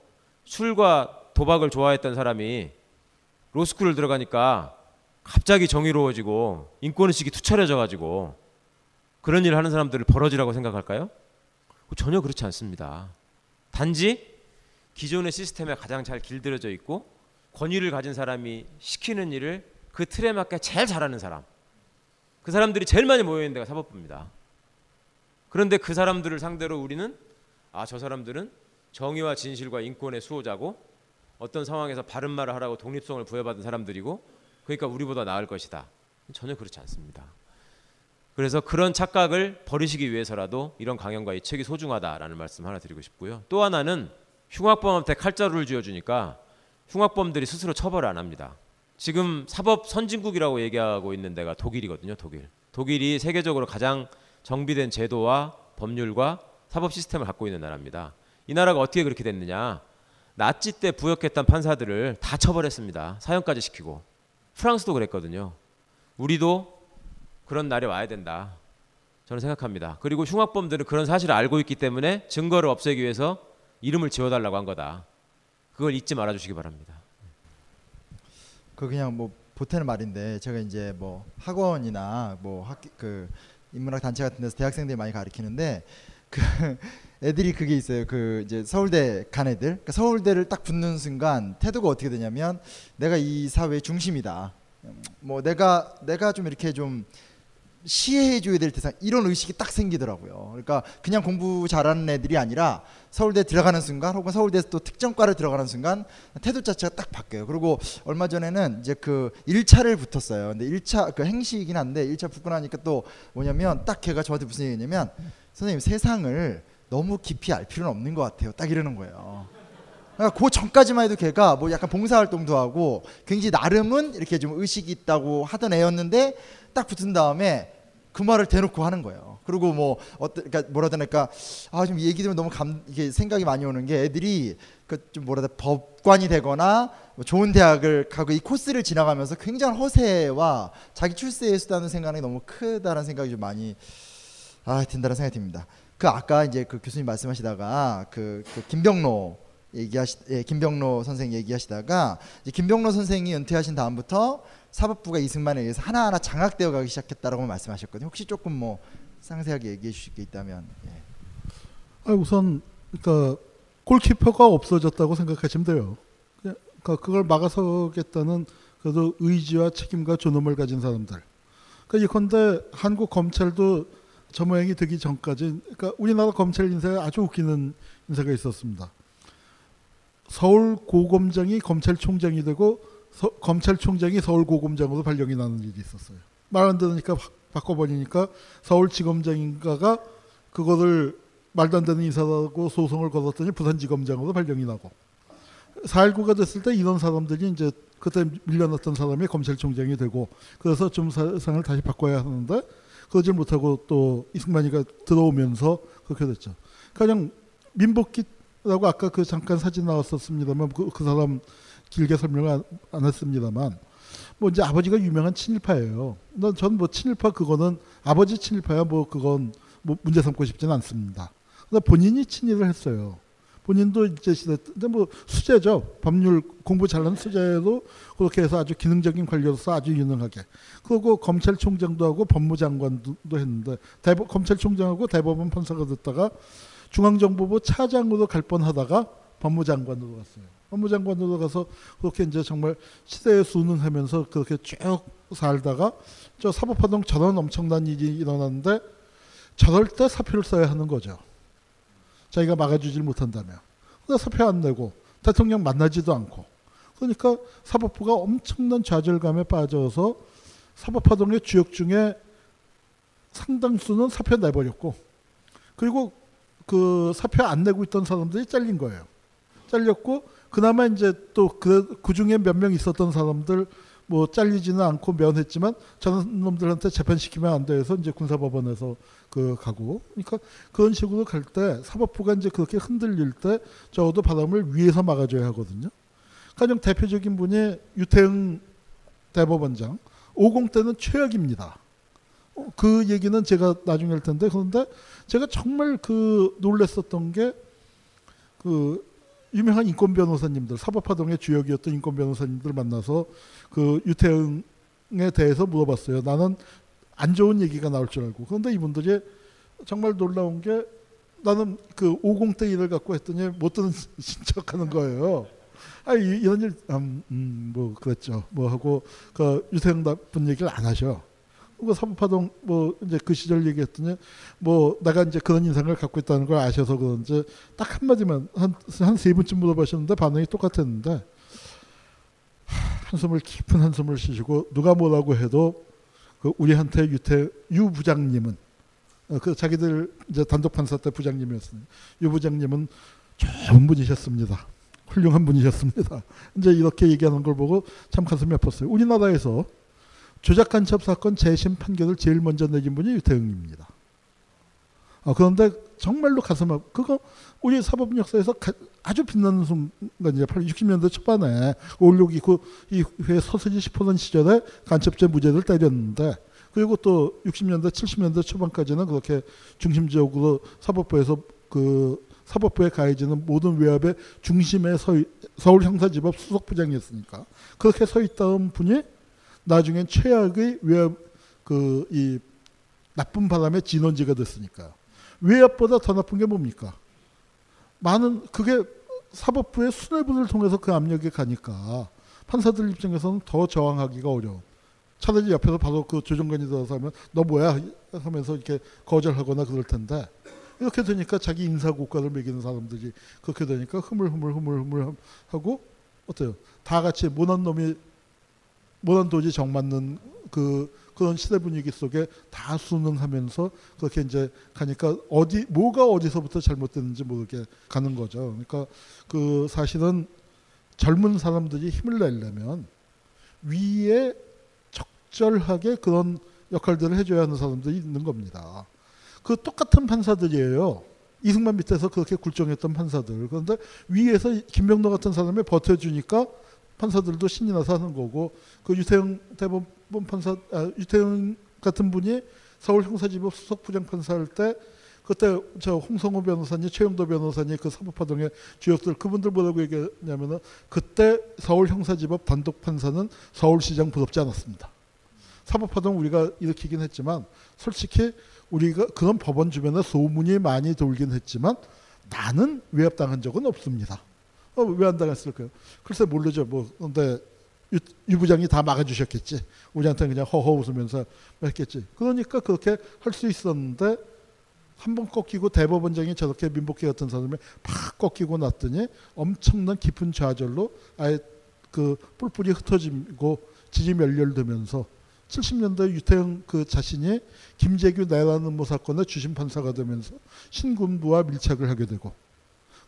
술과 도박을 좋아했던 사람이 로스쿨을 들어가니까 갑자기 정의로워지고 인권의식이 투철해져 가지고 그런 일을 하는 사람들을 버러지라고 생각할까요? 전혀 그렇지 않습니다. 단지 기존의 시스템에 가장 잘 길들여져 있고 권위를 가진 사람이 시키는 일을 그 틀에 맞게 제일 잘하는 사람. 그 사람들이 제일 많이 모여 있는 데가 사법부입니다. 그런데 그 사람들을 상대로 우리는 아, 저 사람들은 정의와 진실과 인권의 수호자고 어떤 상황에서 바른 말을 하라고 독립성을 부여받은 사람들이고 그러니까 우리보다 나을 것이다. 전혀 그렇지 않습니다. 그래서 그런 착각을 버리시기 위해서라도 이런 강연과 이 책이 소중하다라는 말씀 하나 드리고 싶고요. 또 하나는 흉악범한테 칼자루를 쥐어주니까 흉악범들이 스스로 처벌을 안 합니다. 지금 사법 선진국이라고 얘기하고 있는 데가 독일이거든요. 독일. 독일이 세계적으로 가장 정비된 제도와 법률과 사법 시스템을 갖고 있는 나라입니다. 이 나라가 어떻게 그렇게 됐느냐? 나치 때 부역했던 판사들을 다 처벌했습니다. 사형까지 시키고. 프랑스도 그랬거든요. 우리도 그런 날이 와야 된다. 저는 생각합니다. 그리고 흉악범들은 그런 사실을 알고 있기 때문에 증거를 없애기 위해서 이름을 지워달라고 한 거다. 그걸 잊지 말아주시기 바랍니다. 그 그냥 뭐 보태는 말인데 제가 이제 뭐 학원이나 뭐 학기 그 인문학 단체 같은 데서 대학생들이 많이 가르치는데 그 (laughs) 애들이 그게 있어요. 그 이제 서울대 간 애들. 그러니까 서울대를 딱 붙는 순간 태도가 어떻게 되냐면 내가 이 사회의 중심이다. 뭐 내가 내가 좀 이렇게 좀 시해해 줘야 될 대상 이런 의식이 딱 생기더라고요. 그러니까 그냥 공부 잘하는 애들이 아니라 서울대 들어가는 순간 혹은 서울대에서 또 특정과를 들어가는 순간 태도 자체가 딱 바뀌어요. 그리고 얼마 전에는 이제 그 1차를 붙었어요. 근데 1차 그 행시이긴 한데 1차 붙고 나니까 또 뭐냐면 딱 걔가 저한테 무슨 얘기냐면 선생님 세상을 너무 깊이 알 필요는 없는 것 같아요. 딱 이러는 거예요. 그러니까 그 전까지만 해도 걔가 뭐 약간 봉사활동도 하고 굉장히 나름은 이렇게 좀 의식이 있다고 하던 애였는데 딱 붙은 다음에 그 말을 대놓고 하는 거예요. 그리고 뭐 어떤 그러니까 뭐라 되니까 아좀 얘기 들으면 너무 감 이게 생각이 많이 오는 게 애들이 그 좀 뭐라 해야 돼 법관이 되거나 뭐 좋은 대학을 가고 이 코스를 지나가면서 굉장한 허세와 자기 출세에 수다는 생각이 너무 크다는 생각이 좀 많이 아 든다는 생각이 듭니다. 그 아까 이제 그 교수님 말씀하시다가 그, 그 김병로 얘기하시 예, 김병로 선생 얘기하시다가 이제 김병로 선생이 은퇴하신 다음부터 사법부가 이승만에 의해서 하나하나 장악되어 가기 시작했다라고 말씀하셨거든요. 혹시 조금 뭐 상세하게 얘기해 주실 게 있다면. 예. 아, 우선 그러니까 골키퍼가 없어졌다고 생각하시면 돼요. 그러니까 그걸 막아서겠다는 그래도 의지와 책임과 존엄을 가진 사람들. 그러니까 예컨대 한국 검찰도 저 모양이 되기 전까지 그러니까 우리나라 검찰 인사에 아주 웃기는 인사가 있었습니다. 서울 고검장이 검찰총장이 되고 서, 검찰총장이 서울고검장으로 발령이 나는 일이 있었어요. 말 안 들으니까 바꿔버리니까 서울지검장인가가 그거를 말도 안 되는 인사라고 소송을 걸었더니 부산지검장으로 발령이 나고 4.19가 됐을 때 이런 사람들이 이제 그때 밀려났던 사람이 검찰총장이 되고 그래서 좀 사상을 다시 바꿔야 하는데 그러질 못하고 또 이승만이가 들어오면서 그렇게 됐죠. 그냥 민복기라고 아까 그 잠깐 사진 나왔었습니다만 그, 그 사람 길게 설명을 안, 안, 했습니다만 뭐 이제 아버지가 유명한 친일파예요. 전뭐 친일파 그거는 아버지 친일파야 뭐 그건 뭐 문제 삼고 싶지는 않습니다. 그러나 본인이 친일을 했어요. 본인도 이제 시대 근데 뭐 수재죠. 법률 공부 잘하는 수재도 그렇게 해서 아주 기능적인 관료로서 아주 유능하게. 그리고 검찰총장도 하고 법무장관도 했는데 대법 검찰총장하고 대법원 판사가 됐다가 중앙정보부 차장으로 갈 뻔하다가 법무장관으로 갔어요. 법무장관으로 가서 그렇게 이제 정말 시대에 순응하면서 그렇게 쭉 살다가 저 사법화동 저런 엄청난 일이 일어났는데 저럴 때 사표를 써야 하는 거죠. 자기가 막아주질 못한다면. 근데 사표 안 내고 대통령 만나지도 않고. 그러니까 사법부가 엄청난 좌절감에 빠져서 사법화동의 주역 중에 상당수는 사표 내버렸고 그리고 그 사표 안 내고 있던 사람들이 잘린 거예요. 잘렸고 그나마 이제 또그 그 중에 몇 명 있었던 사람들 뭐 잘리지는 않고 면했지만 저런 놈들한테 재판시키면 안 돼서 이제 군사법원에서 그 가고 그러니까 그런 식으로 갈 때 사법부가 이제 그렇게 흔들릴 때 적어도 바람을 위에서 막아줘야 하거든요. 가장 대표적인 분이 유태응 대법원장 50 때는 최악입니다. 어, 그 얘기는 제가 나중에 할 텐데 그런데 제가 정말 그 놀랬었던 게 그 유명한 인권 변호사님들 사법화동의 주역이었던 인권 변호사님들 만나서 그 유태응에 대해서 물어봤어요. 나는 안 좋은 얘기가 나올 줄 알고 그런데 이분들이 정말 놀라운 게 나는 그 50대 일을 갖고 했더니 못 듣는 (laughs) 척하는 거예요. 아 이, 런 일, 음, 음, 뭐 그랬죠. 뭐 하고 그 유태응 나쁜 얘기를 안 하셔. 그 사법파동 뭐 이제 그 시절 얘기했더니 뭐 내가 이제 그런 인상을 갖고 있다는 걸 아셔서 그런지 딱 한마디만 한 한 세 번쯤 물어보셨는데 반응이 똑같았는데 한숨을 깊은 한숨을 쉬시고 누가 뭐라고 해도 그 우리한테 유태 유 부장님은 어, 그 자기들 이제 단독 판사 때 부장님이었으니 유 부장님은 좋은 분이셨습니다. 훌륭한 분이셨습니다. 이제 이렇게 얘기하는 걸 보고 참 가슴이 아팠어요. 우리나라에서 조작 간 첩 사건 재심 판결을 제일 먼저 내긴 분이 유태응입니다. 아, 그런데 정말로 가슴 아프 그거 우리 사법 역사에서 가, 아주 빛나는 순간이죠. 60년대 초반에 올록이 그이회 서서히 싶어던 시절에 간첩죄 무죄를 때렸는데 그리고 또 60년대 70년대 초반까지는 그렇게 중심적으로 사법부에서 그 사법부에 가해지는 모든 외압의 중심에 서 서울 형사지법 수석부장이었으니까 그렇게 서 있던 분이 나중엔 최악의 외압 그 이 나쁜 바람의 진원지가 됐으니까 외압보다 더 나쁜 게 뭡니까? 많은 그게 사법부의 수뇌부를 통해서 그 압력이 가니까 판사들 입장에서는 더 저항하기가 어려워. 차라리 옆에서 바로 그 조정관이 들어서 하면 너 뭐야 하면서 이렇게 거절하거나 그럴 텐데 이렇게 되니까 자기 인사고과를 매기는 사람들이 그렇게 되니까 흐물흐물 흐물흐물 하고 어때요? 다 같이 모난 놈이 모난 도지 정맞는 그 그런 시대 분위기 속에 다 순응하면서 그렇게 이제 가니까 어디 뭐가 어디서부터 잘못됐는지 모르게 가는 거죠. 그러니까 그 사실은 젊은 사람들이 힘을 내려면 위에 적절하게 그런 역할들을 해줘야 하는 사람들이 있는 겁니다. 그 똑같은 판사들이에요. 이승만 밑에서 그렇게 굴종했던 판사들. 그런데 위에서 김병도 같은 사람이 버텨주니까 판사들도 신이 나서 하는 거고 그 유태영 대법원 판사 아, 유태영 같은 분이 서울 형사지법 수석 부장 판사 할 때 그때 저 홍성호 변호사님, 최영도 변호사님 그 사법파동의 주역들 그분들 뭐라고 얘기했냐면은 그때 서울 형사지법 단독 판사는 서울시장 부럽지 않았습니다. 사법파동 우리가 일으키긴 했지만 솔직히 우리가 그런 법원 주변에 소문이 많이 돌긴 했지만 나는 외압당한 적은 없습니다. 어, 왜 안 당했을까요? 글쎄 모르죠. 뭐 근데 유, 유 부장이 다 막아주셨겠지. 우리한테 그냥 허허 웃으면서 했겠지. 그러니까 그렇게 할 수 있었는데 한 번 꺾이고 대법원장이 저렇게 민복희 같은 사람이 팍 꺾이고 났더니 엄청난 깊은 좌절로 아예 그 뿔뿔이 흩어지고 지지 멸렬되면서 70년대 유태영 그 자신이 김재규 내라는 모 사건의 주심 판사가 되면서 신군부와 밀착을 하게 되고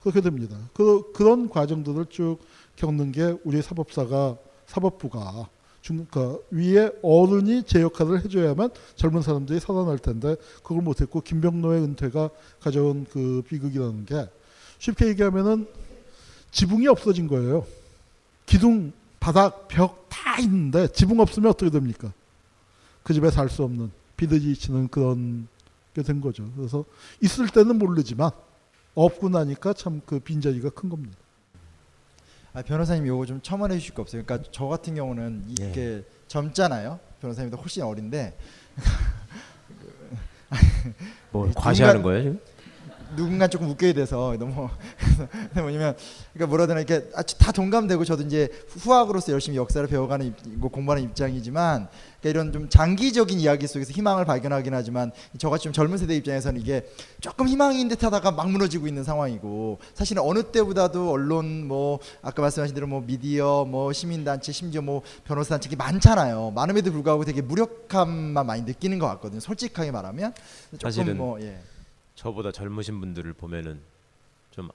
그렇게 됩니다. 그, 그런 과정들을 쭉 겪는 게 우리 사법사가 사법부가 중, 그 위에 어른이 제 역할을 해줘야만 젊은 사람들이 살아날 텐데 그걸 못했고 김병로의 은퇴가 가져온 그 비극이라는 게 쉽게 얘기하면은 지붕이 없어진 거예요. 기둥, 바닥, 벽 다 있는데 지붕 없으면 어떻게 됩니까? 그 집에 살 수 없는 비드지치는 그런 게 된 거죠. 그래서 있을 때는 모르지만 없고 나니까 참 그 빈자리가 큰 겁니다. 아, 변호사님 요거 좀 첨언해 주실 거 없어요? 그러니까 저 같은 경우는 이게 젊잖아요. 변호사님도 훨씬 어린데 뭐 과시하는 거예요 지금? 누군가 조금 웃겨야 돼서 너무 그래서 (laughs) 뭐냐면 그러니까 뭐라 되나 이렇게 아, 다 동감되고 저도 이제 후학으로서 열심히 역사를 배워가는 입, 공부하는 입장이지만 그러니까 이런 좀 장기적인 이야기 속에서 희망을 발견하긴 하지만 저같이 좀 젊은 세대 입장에서는 이게 조금 희망인 듯하다가 막 무너지고 있는 상황이고 사실은 어느 때보다도 언론 뭐 아까 말씀하신 대로 뭐 미디어 뭐 시민단체 심지어 뭐 변호사 단체 많잖아요. 많음에도 불구하고 되게 무력함만 많이 느끼는 것 같거든요. 솔직하게 말하면. 조금 사실은 뭐 예. 저보다 젊으신 분들을 보면은 좀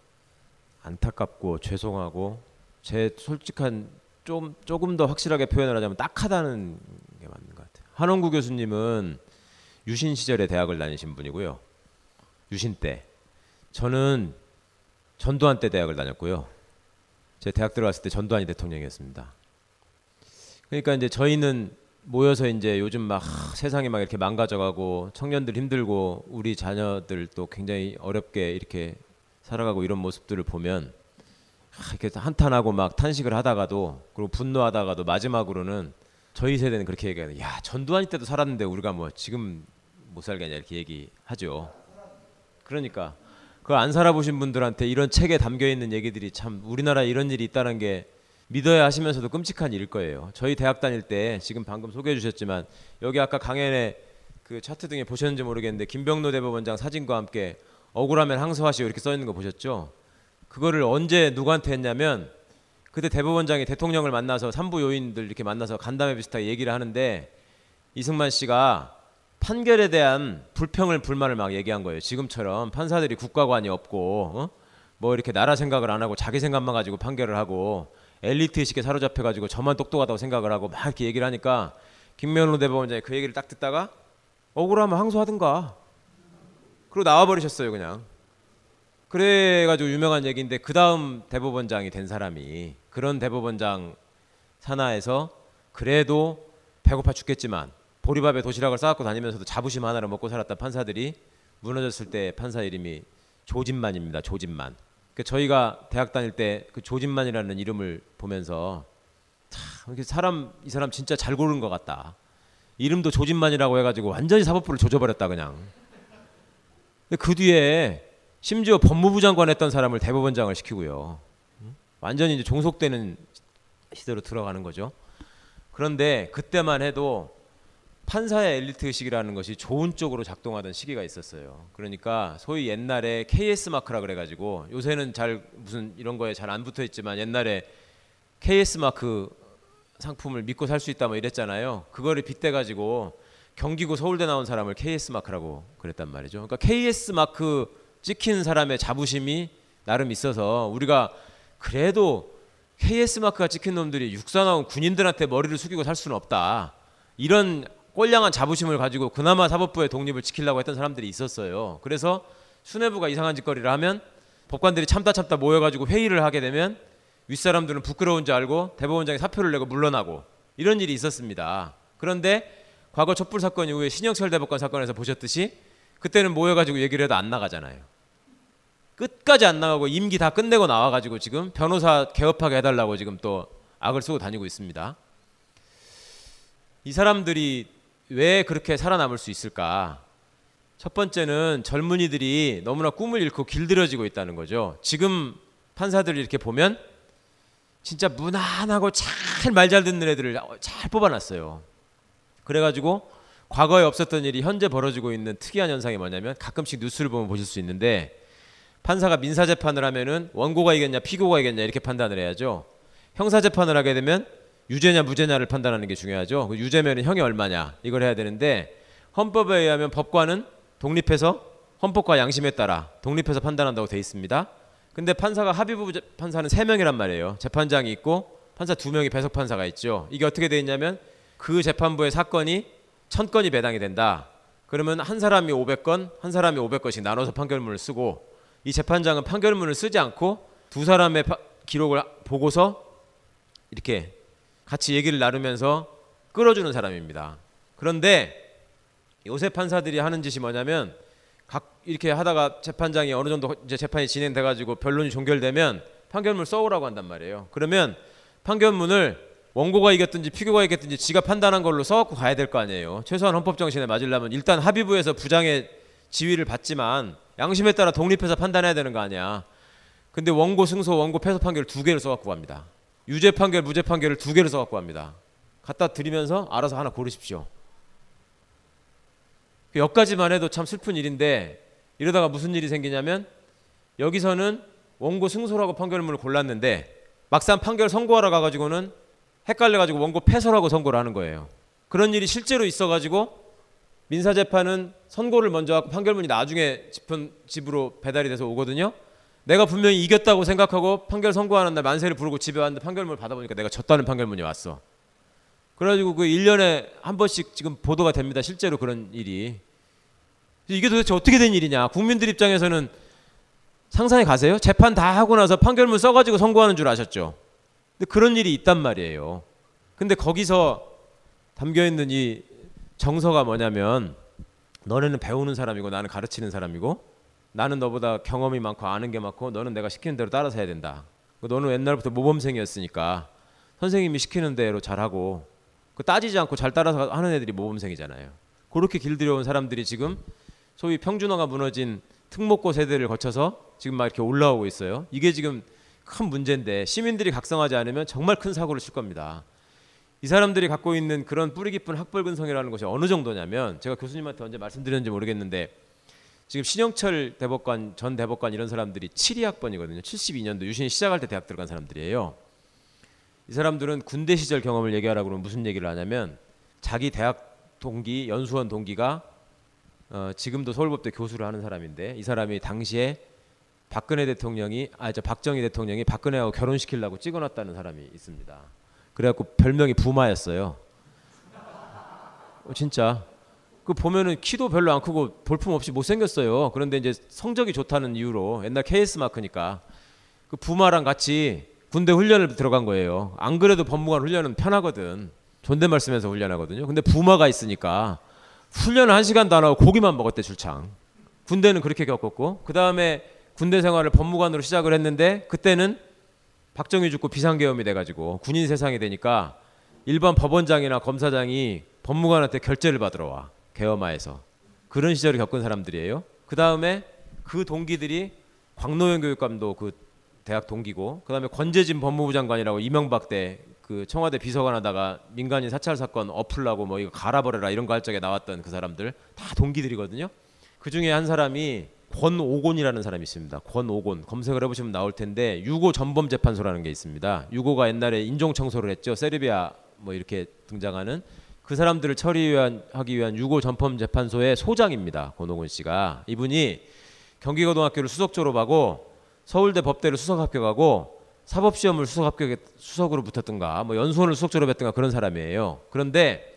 안타깝고 죄송하고 제 솔직한 좀 조금 더 확실하게 표현을 하자면 딱하다는 게 맞는 것 같아요. 한원구 교수님은 유신 시절에 대학을 다니신 분이고요. 유신 때 저는 전두환 때 대학을 다녔고요. 제 대학 들어갔을 때 전두환이 대통령이었습니다. 그러니까 이제 저희는 모여서 이제 요즘 막 세상이 막 이렇게 망가져가고 청년들 힘들고 우리 자녀들 또 굉장히 어렵게 이렇게 살아가고 이런 모습들을 보면 이렇게 한탄하고 막 탄식을 하다가도 그리고 분노하다가도 마지막으로는 저희 세대는 그렇게 얘기해요. 야 전두환 때도 살았는데 우리가 뭐 지금 못 살겠냐 이렇게 얘기하죠. 그러니까 그걸 안 살아보신 분들한테 이런 책에 담겨 있는 얘기들이 참 우리나라 이런 일이 있다는 게 믿어야 하시면서도 끔찍한 일일 거예요. 저희 대학 다닐 때 지금 방금 소개해 주셨지만 여기 아까 강연에 그 차트 등에 보셨는지 모르겠는데 김병로 대법원장 사진과 함께 억울하면 항소하시오 이렇게 써 있는 거 보셨죠? 그거를 언제 누구한테 했냐면 그때 대법원장이 대통령을 만나서 산부 요인들 이렇게 만나서 간담회 비슷하게 얘기를 하는데 이승만 씨가 판결에 대한 불평을 불만을 막 얘기한 거예요. 지금처럼 판사들이 국가관이 없고 어? 뭐 이렇게 나라 생각을 안 하고 자기 생각만 가지고 판결을 하고 엘리트 의식에 사로잡혀 가지고 저만 똑똑하다고 생각을 하고 막 이렇게 얘기를 하니까 김명로 대법원장이 그 얘기를 딱 듣다가 억울하면 항소하든가 그리고 나와 버리셨어요 그냥 그래가지고 유명한 얘기인데 그 다음 대법원장이 된 사람이 그런 대법원장 산하에서 그래도 배고파 죽겠지만 보리밥에 도시락을 싸갖고 다니면서도 자부심 하나로 먹고 살았던 판사들이 무너졌을 때 판사 이름이 조진만입니다. 조진만. 그 저희가 대학 다닐 때 그 조진만이라는 이름을 보면서 참 사람 이 사람 진짜 잘 고른 것 같다. 이름도 조진만이라고 해가지고 완전히 사법부를 조져버렸다 그냥. 근데 그 뒤에 심지어 법무부 장관 했던 사람을 대법원장을 시키고요. 완전히 이제 종속되는 시대로 들어가는 거죠. 그런데 그때만 해도 판사의 엘리트 의식이라는 것이 좋은 쪽으로 작동하던 시기가 있었어요. 그러니까 소위 옛날에 KS 마크라 그래가지고 요새는 잘 무슨 이런 거에 잘 안 붙어 있지만 옛날에 KS 마크 상품을 믿고 살 수 있다 뭐 이랬잖아요. 그거를 빗대 가지고 경기고 서울대 나온 사람을 KS 마크라고 그랬단 말이죠. 그러니까 KS 마크 찍힌 사람의 자부심이 나름 있어서 우리가 그래도 KS 마크가 찍힌 놈들이 육사 나온 군인들한테 머리를 숙이고 살 수는 없다. 이런 꼴량한 자부심을 가지고 그나마 사법부의 독립을 지키려고 했던 사람들이 있었어요. 그래서 수뇌부가 이상한 짓거리를 하면 법관들이 참다 참다 모여가지고 회의를 하게 되면 윗사람들은 부끄러운 줄 알고 대법원장이 사표를 내고 물러나고 이런 일이 있었습니다. 그런데 과거 촛불 사건 이후에 신영철 대법관 사건에서 보셨듯이 그때는 모여가지고 얘기를 해도 안 나가잖아요. 끝까지 안 나가고 임기 다 끝내고 나와가지고 지금 변호사 개업하게 해달라고 지금 또 악을 쓰고 다니고 있습니다. 이 사람들이 왜 그렇게 살아남을 수 있을까? 첫 번째는 젊은이들이 너무나 꿈을 잃고 길들여지고 있다는 거죠. 지금 판사들을 이렇게 보면 진짜 무난하고 잘 말 잘 듣는 애들을 잘 뽑아놨어요. 그래가지고 과거에 없었던 일이 현재 벌어지고 있는 특이한 현상이 뭐냐면 가끔씩 뉴스를 보면 보실 수 있는데 판사가 민사 재판을 하면은 원고가 이겼냐 피고가 이겼냐 이렇게 판단을 해야죠. 형사 재판을 하게 되면 유죄냐 무죄냐를 판단하는 게 중요하죠. 그 유죄면은 형이 얼마냐 이걸 해야 되는데 헌법에 의하면 법관은 독립해서 헌법과 양심에 따라 독립해서 판단한다고 돼 있습니다. 근데 판사가 합의부 판사는 세 명이란 말이에요. 재판장이 있고 판사 두 명이 배석 판사가 있죠. 이게 어떻게 돼 있냐면 그 재판부의 사건이 천 건이 배당이 된다. 그러면 한 사람이 500건, 한 사람이 500건씩 나눠서 판결문을 쓰고 이 재판장은 판결문을 쓰지 않고 두 사람의 파, 기록을 보고서 이렇게 같이 얘기를 나누면서 끌어주는 사람입니다. 그런데 요새 판사들이 하는 짓이 뭐냐면 각 이렇게 하다가 재판장이 어느 정도 이제 재판이 진행돼 가지고 변론이 종결되면 판결문 써오라고 한단 말이에요. 그러면 판결문을 원고가 이겼든지 피고가 이겼든지 지가 판단한 걸로 써갖고 가야 될 거 아니에요. 최소한 헌법 정신에 맞으려면 일단 합의부에서 부장의 지위를 받지만 양심에 따라 독립해서 판단해야 되는 거 아니야. 근데 원고 승소, 원고 패소 판결 두 개를 써갖고 갑니다. 유죄 판결, 무죄 판결을 두 개를 써갖고 갑니다. 갖다 드리면서 알아서 하나 고르십시오. 그 여기까지만 해도 참 슬픈 일인데 이러다가 무슨 일이 생기냐면 여기서는 원고 승소라고 판결문을 골랐는데 막상 판결 선고하러 가가지고는 헷갈려가지고 원고 패소라고 선고를 하는 거예요. 그런 일이 실제로 있어가지고 민사재판은 선고를 먼저 하고 판결문이 나중에 집은 집으로 배달이 돼서 오거든요. 내가 분명히 이겼다고 생각하고 판결 선고하는 날 만세를 부르고 집에 왔는데 판결문을 받아보니까 내가 졌다는 판결문이 왔어. 그래가지고 그 1년에 한 번씩 지금 보도가 됩니다. 실제로 그런 일이. 이게 도대체 어떻게 된 일이냐. 국민들 입장에서는 상상해 가세요? 재판 다 하고 나서 판결문 써가지고 선고하는 줄 아셨죠? 근데 그런 일이 있단 말이에요. 근데 거기서 담겨 있는 이 정서가 뭐냐면 너네는 배우는 사람이고 나는 가르치는 사람이고 나는 너보다 경험이 많고 아는 게 많고 너는 내가 시키는 대로 따라서 해야 된다. 너는 옛날부터 모범생이었으니까 선생님이 시키는 대로 잘하고 그 따지지 않고 잘 따라서 하는 애들이 모범생이잖아요. 그렇게 길들여온 사람들이 지금 소위 평준화가 무너진 특목고 세대를 거쳐서 지금 막 이렇게 올라오고 있어요. 이게 지금 큰 문제인데 시민들이 각성하지 않으면 정말 큰 사고를 칠 겁니다. 이 사람들이 갖고 있는 그런 뿌리 깊은 학벌 근성이라는 것이 어느 정도냐면 제가 교수님한테 언제 말씀드렸는지 모르겠는데 지금 신영철 대법관 전 대법관 이런 사람들이 72학번이거든요. 72년도 유신 시작할 때 대학 들어간 사람들이에요. 이 사람들은 군대 시절 경험을 얘기하라고 그러면 무슨 얘기를 하냐면 자기 대학 동기 연수원 동기가 어, 지금도 서울법대 교수를 하는 사람인데 이 사람이 당시에 박근혜 대통령이 아저 박정희 대통령이 박근혜하고 결혼시키려고 찍어놨다는 사람이 있습니다. 그래갖고 별명이 부마였어요. 어, 진짜 그 보면은 키도 별로 안 크고 볼품 없이 못 생겼어요. 그런데 이제 성적이 좋다는 이유로 옛날 KS 마크니까 그 부마랑 같이 군대 훈련을 들어간 거예요. 안 그래도 법무관 훈련은 편하거든. 존댓말 쓰면서 훈련하거든요. 근데 부마가 있으니까 훈련을 한 시간도 안 하고 고기만 먹었대 출창. 군대는 그렇게 겪었고 그 다음에 군대 생활을 법무관으로 시작을 했는데 그때는 박정희 죽고 비상계엄이 돼가지고 군인 세상이 되니까 일반 법원장이나 검사장이 법무관한테 결재를 받으러 와 계엄하에서 그런 시절을 겪은 사람들이에요. 그 다음에 그 동기들이 광노현 교육감도 그 대학 동기고 그 다음에 권재진 법무부 장관이라고 이명박 때 그 청와대 비서관 하다가 민간인 사찰 사건 엎으려고 뭐 이거 갈아버려라 이런 거 할 적에 나왔던 그 사람들 다 동기들이거든요. 그 중에 한 사람이 권오곤이라는 사람이 있습니다. 권오곤 검색을 해보시면 나올 텐데 유고 전범 재판소라는 게 있습니다. 유고가 옛날에 인종 청소를 했죠. 세르비아 뭐 이렇게 등장하는 그 사람들을 처리하기 위한 유고 전범 재판소의 소장입니다. 권오곤 씨가 이분이 경기고등학교를 수석 졸업하고 서울대 법대를 수석 합격하고 사법 시험을 수석 합격 수석으로 붙었던가 뭐 연수원을 수석 졸업했던가 그런 사람이에요. 그런데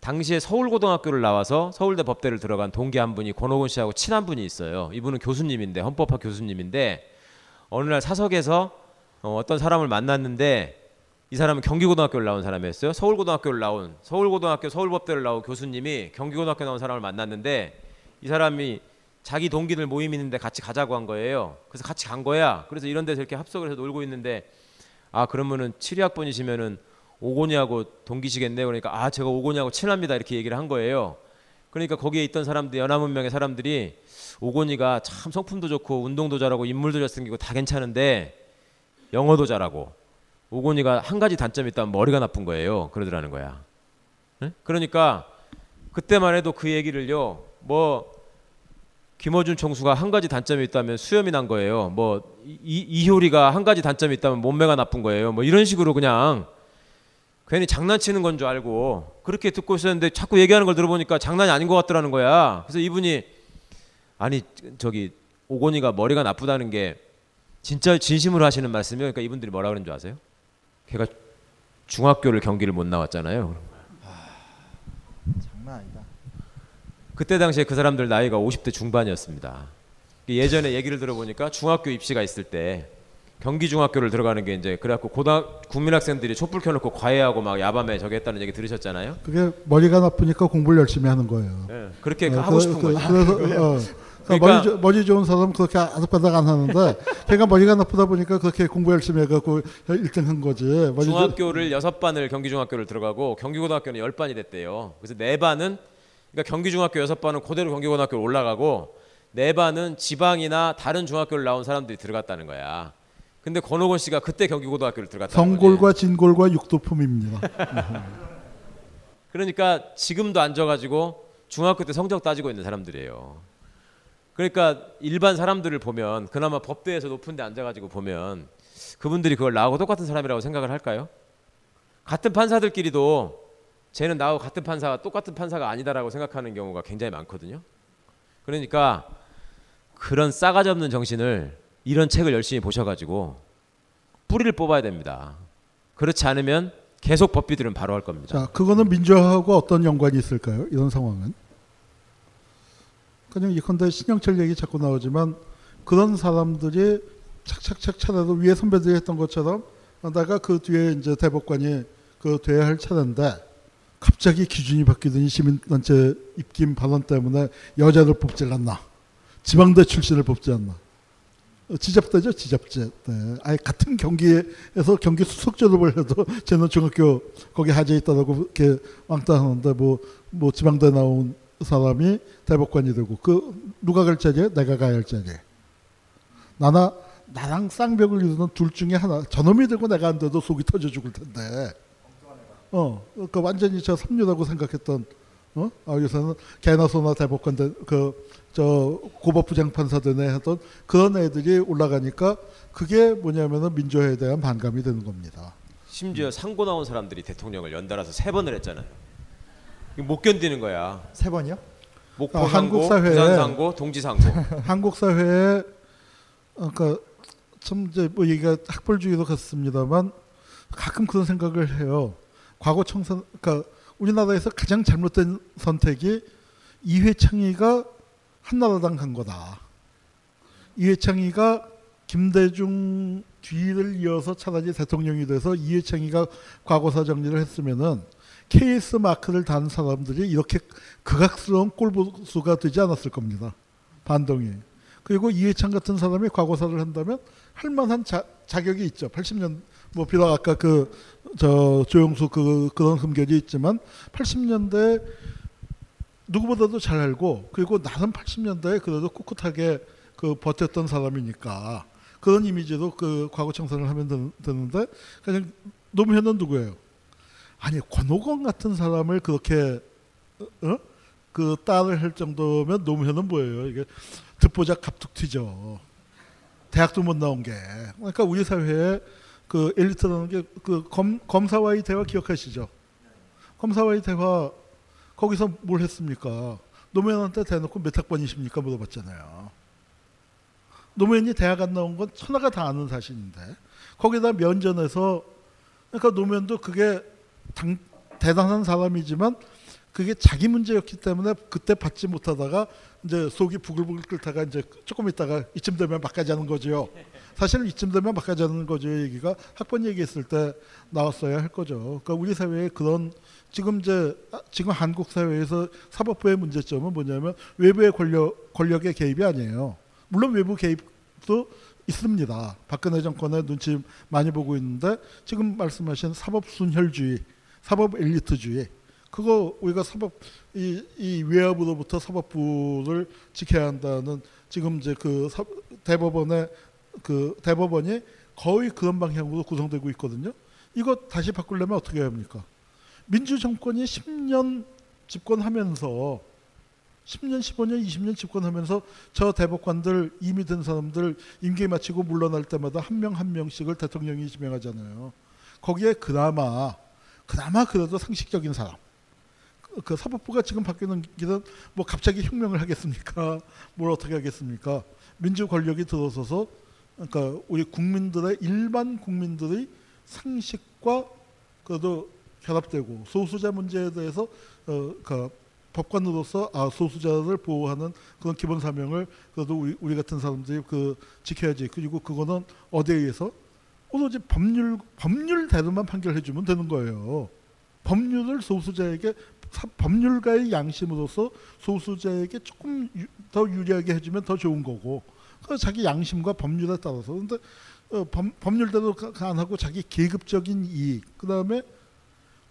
당시에 서울고등학교를 나와서 서울대 법대를 들어간 동기 한 분이 권오곤 씨하고 친한 분이 있어요. 이분은 교수님인데 헌법학 교수님인데 어느 날 사석에서 어, 어떤 사람을 만났는데 이 사람은 경기고등학교를 나온 사람이었어요. 서울고등학교를 나온 서울고등학교 서울법대를 나온 교수님이 경기고등학교 나온 사람을 만났는데 이 사람이 자기 동기들 모임 있는데 같이 가자고 한 거예요. 그래서 같이 간 거야. 그래서 이런 데서 이렇게 합석을 해서 놀고 있는데 아 그러면은 7위학번이시면은 오곤이하고 동기시겠네 그러니까 아 제가 오곤이하고 친합니다 이렇게 얘기를 한 거예요. 그러니까 거기에 있던 사람들 연합문명의 사람들이 오곤이가 참 성품도 좋고 운동도 잘하고 인물도 잘생기고 다 괜찮은데 영어도 잘하고 오곤이가 한 가지 단점이 있다면 머리가 나쁜 거예요. 그러더라는 거야. 응? 그러니까 그때만 해도 그 얘기를요. 뭐 김어준 총수가 한 가지 단점이 있다면 수염이 난 거예요. 뭐 이, 이효리가 한 가지 단점이 있다면 몸매가 나쁜 거예요. 뭐 이런 식으로 그냥 괜히 장난치는 건 줄 알고 그렇게 듣고 있었는데 자꾸 얘기하는 걸 들어보니까 장난이 아닌 것 같더라는 거야. 그래서 이분이 아니 저기 오곤이가 머리가 나쁘다는 게 진짜 진심으로 하시는 말씀이요. 그러니까 이분들이 뭐라 그러는 줄 아세요? 걔가 중학교를 경기를 못 나왔잖아요. 장난 아니다. 그때 당시에 그 사람들 나이가 50대 중반이었습니다. 예전에 얘기를 들어보니까 중학교 입시가 있을 때 경기 중학교를 들어가는 게 이제 그래갖고 고등 국민학생들이 촛불 켜놓고 과외하고 막 야밤에 저기 했다는 얘기 들으셨잖아요. 그게 머리가 나쁘니까 공부를 열심히 하는 거예요. 네, 그렇게 어, 하고 그- 싶은 그- 거죠. 그 래서 어, 그러니까 그러니까- 머리, 좋- 머리 좋은 사람은 그렇게 아득바득 안 하는데 걔가 (laughs) 머리가 나쁘다 보니까 그렇게 공부 열심히 해갖고 1등 한 거지. 중학교를 여섯 반을 경기 중학교를 들어가고 경기 고등학교는 열 반이 됐대요. 그래서 네 반은 그러니까 경기 중학교 여섯 반은 그대로 경기 고등학교 올라가고 네 반은 지방이나 다른 중학교를 나온 사람들이 들어갔다는 거야. 근데 권오건 씨가 그때 경기 고등학교를 들어갔다는 거지. 성골과 진골과 육도품입니다. (laughs) 그러니까 지금도 앉아가지고 중학교 때 성적 따지고 있는 사람들이에요. 그러니까 일반 사람들을 보면 그나마 법대에서 높은 데 앉아가지고 보면 그분들이 그걸 나하고 똑같은 사람이라고 생각을 할까요? 같은 판사들끼리도 쟤는 나하고 같은 판사가 똑같은 판사가 아니다라고 생각하는 경우가 굉장히 많거든요. 그러니까 그런 싸가지 없는 정신을 이런 책을 열심히 보셔가지고 뿌리를 뽑아야 됩니다. 그렇지 않으면 계속 법비들은 바로 할 겁니다. 자, 그거는 민주화하고 어떤 연관이 있을까요? 이런 상황은? 그냥 이컨대 신영철 얘기 자꾸 나오지만 그런 사람들이 착착착 차례도 위에 선배들이 했던 것처럼 내가 그 뒤에 이제 대법관이 그 돼야 할 차례인데 갑자기 기준이 바뀌더니 시민단체 입김 발언 때문에 여자를 뽑질 않나 지방대 출신을 뽑지 않나 어, 지잡대죠 지잡대 네. 아예 같은 경기에서 경기 수석 졸업을 해도 (laughs) 쟤는 중학교 거기 하재 있다라고 이렇게 왕따하는데 뭐 뭐 지방대 나온 사람이 대법관이 되고 그 누가 갈 자리에 내가 가야 할 자리에 나나 나랑 쌍벽을 이루는 둘 중에 하나 저놈이 되고 내가 안 돼도 속이 터져 죽을 텐데 어 그러니까 완전히 저 삼류라고 생각했던 어 아, 요새는 개나 소나 대법관 그 저 고법부장 판사 되네 하던 그런 애들이 올라가니까 그게 뭐냐면은 민주화에 대한 반감이 되는 겁니다. 심지어 상고 나온 사람들이 대통령을 연달아서 세 번을 했잖아요. 못 견디는 거야. 세 번이요? 목포 아, 한국 상고, 사회에 부산 상고, 동지 상고. (laughs) 한국 사회에 그러니까 참 이제 뭐 얘기가 학벌주의도 같습니다만 가끔 그런 생각을 해요. 과거 청선 그러니까 우리나라에서 가장 잘못된 선택이 이회창이가 한나라당 간 거다. 이회창이가 김대중 뒤를 이어서 차라리 대통령이 돼서 이회창이가 과거사 정리를 했으면은 KS 마크를 단 사람들이 이렇게 극악스러운 꼴보수가 되지 않았을 겁니다. 반동이. 그리고 이해창 같은 사람이 과거사를 한다면 할 만한 자, 자격이 있죠. 80년 뭐 비록 아까 그 저 조영수 그 그런 흠결이 있지만 80년대 누구보다도 잘 알고 그리고 나름 80년대에 그래도 꿋꿋하게 그 버텼던 사람이니까 그런 이미지로 그 과거 청산을 하면 되- 되는데 그냥 노무현은 누구예요? 아니 권오건 같은 사람을 그렇게 어? 그 딸을 할 정도면 노무현은 뭐예요? 이게 듣보자 갑툭 튀죠. 대학도 못 나온 게. 그러니까 우리 사회에 그 엘리트라는 게 그 검사와의 대화 기억하시죠? 검사와의 대화 거기서 뭘 했습니까? 노무현한테 대놓고 몇 학번이십니까 물어봤잖아요. 노무현이 대학 안 나온 건 천하가 다 아는 사실인데 거기다 면전에서 그러니까 노무현도 그게 당, 대단한 사람이지만 그게 자기 문제였기 때문에 그때 받지 못하다가 이제 속이 부글부글 끓다가 이제 조금 있다가 이쯤 되면 막가자는 거죠. 사실은 이쯤 되면 막가자는 거죠. 얘기가 학번 얘기했을 때 나왔어야 할 거죠. 그러니까 우리 사회에 그런 지금 이제 아, 지금 한국 사회에서 사법부의 문제점은 뭐냐면 외부의 권력 권력의 개입이 아니에요. 물론 외부 개입도 있습니다. 박근혜 정권의 눈치 많이 보고 있는데 지금 말씀하신 사법 순혈주의, 사법 엘리트주의 그거 우리가 사법 이, 이 외압으로부터 사법부를 지켜야 한다는 지금 이제 그 사, 대법원의 그 대법원이 거의 그런 방향으로 구성되고 있거든요. 이거 다시 바꾸려면 어떻게 합니까? 민주 정권이 10년 집권하면서 10년, 15년, 20년 집권하면서 저 대법관들 이미 된 사람들 임기 마치고 물러날 때마다 한명한 명씩을 대통령이 지명하잖아요. 거기에 그나마 그나마 그래도 상식적인 사람. 그, 그 사법부가 지금 바뀌는 길은 뭐 갑자기 혁명을 하겠습니까? 뭘 어떻게 하겠습니까? 민주 권력이 들어서서 그러니까 우리 국민들의 일반 국민들의 상식과 그래도 결합되고 소수자 문제에 대해서 어, 그 법관으로서 아 소수자를 보호하는 그런 기본 사명을 그래도 우리, 우리 같은 사람들이 그 지켜야지. 그리고 그거는 어디에 의해서 오로지 법률 법률대로만 판결해 주면 되는 거예요. 법률을 소수자에게 사, 법률가의 양심으로서 소수자에게 조금 유, 더 유리하게 해주면 더 좋은 거고 그 자기 양심과 법률에 따라서 근데 어, 법, 법률대로 안 하고 자기 계급적인 이익 그 다음에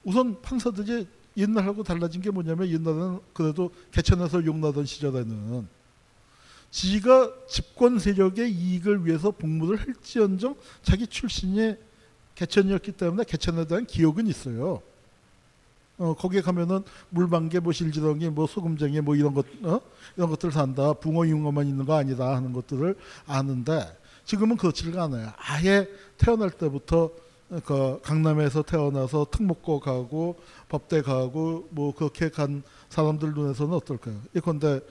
우선 판사들이 옛날하고 달라진 게 뭐냐면 옛날에는 그래도 개천에서 용나던 시절에는 지가 집권 세력의 이익을 위해서 복무를 할지언정 자기 출신이 개천이었기 때문에 개천에 대한 기억은 있어요. 어, 거기에 가면은 물방개, 뭐 실지렁이, 뭐 소금쟁이, 뭐 이런 것, 어? 이런 것들 산다. 붕어, 잉어만 있는 거 아니다 하는 것들을 아는데 지금은 그렇지가 않아요. 아예 태어날 때부터 그 강남에서 태어나서 특목고 가고 법대 가고 뭐 그렇게 간 사람들 눈에서는 어떨까요? 예컨대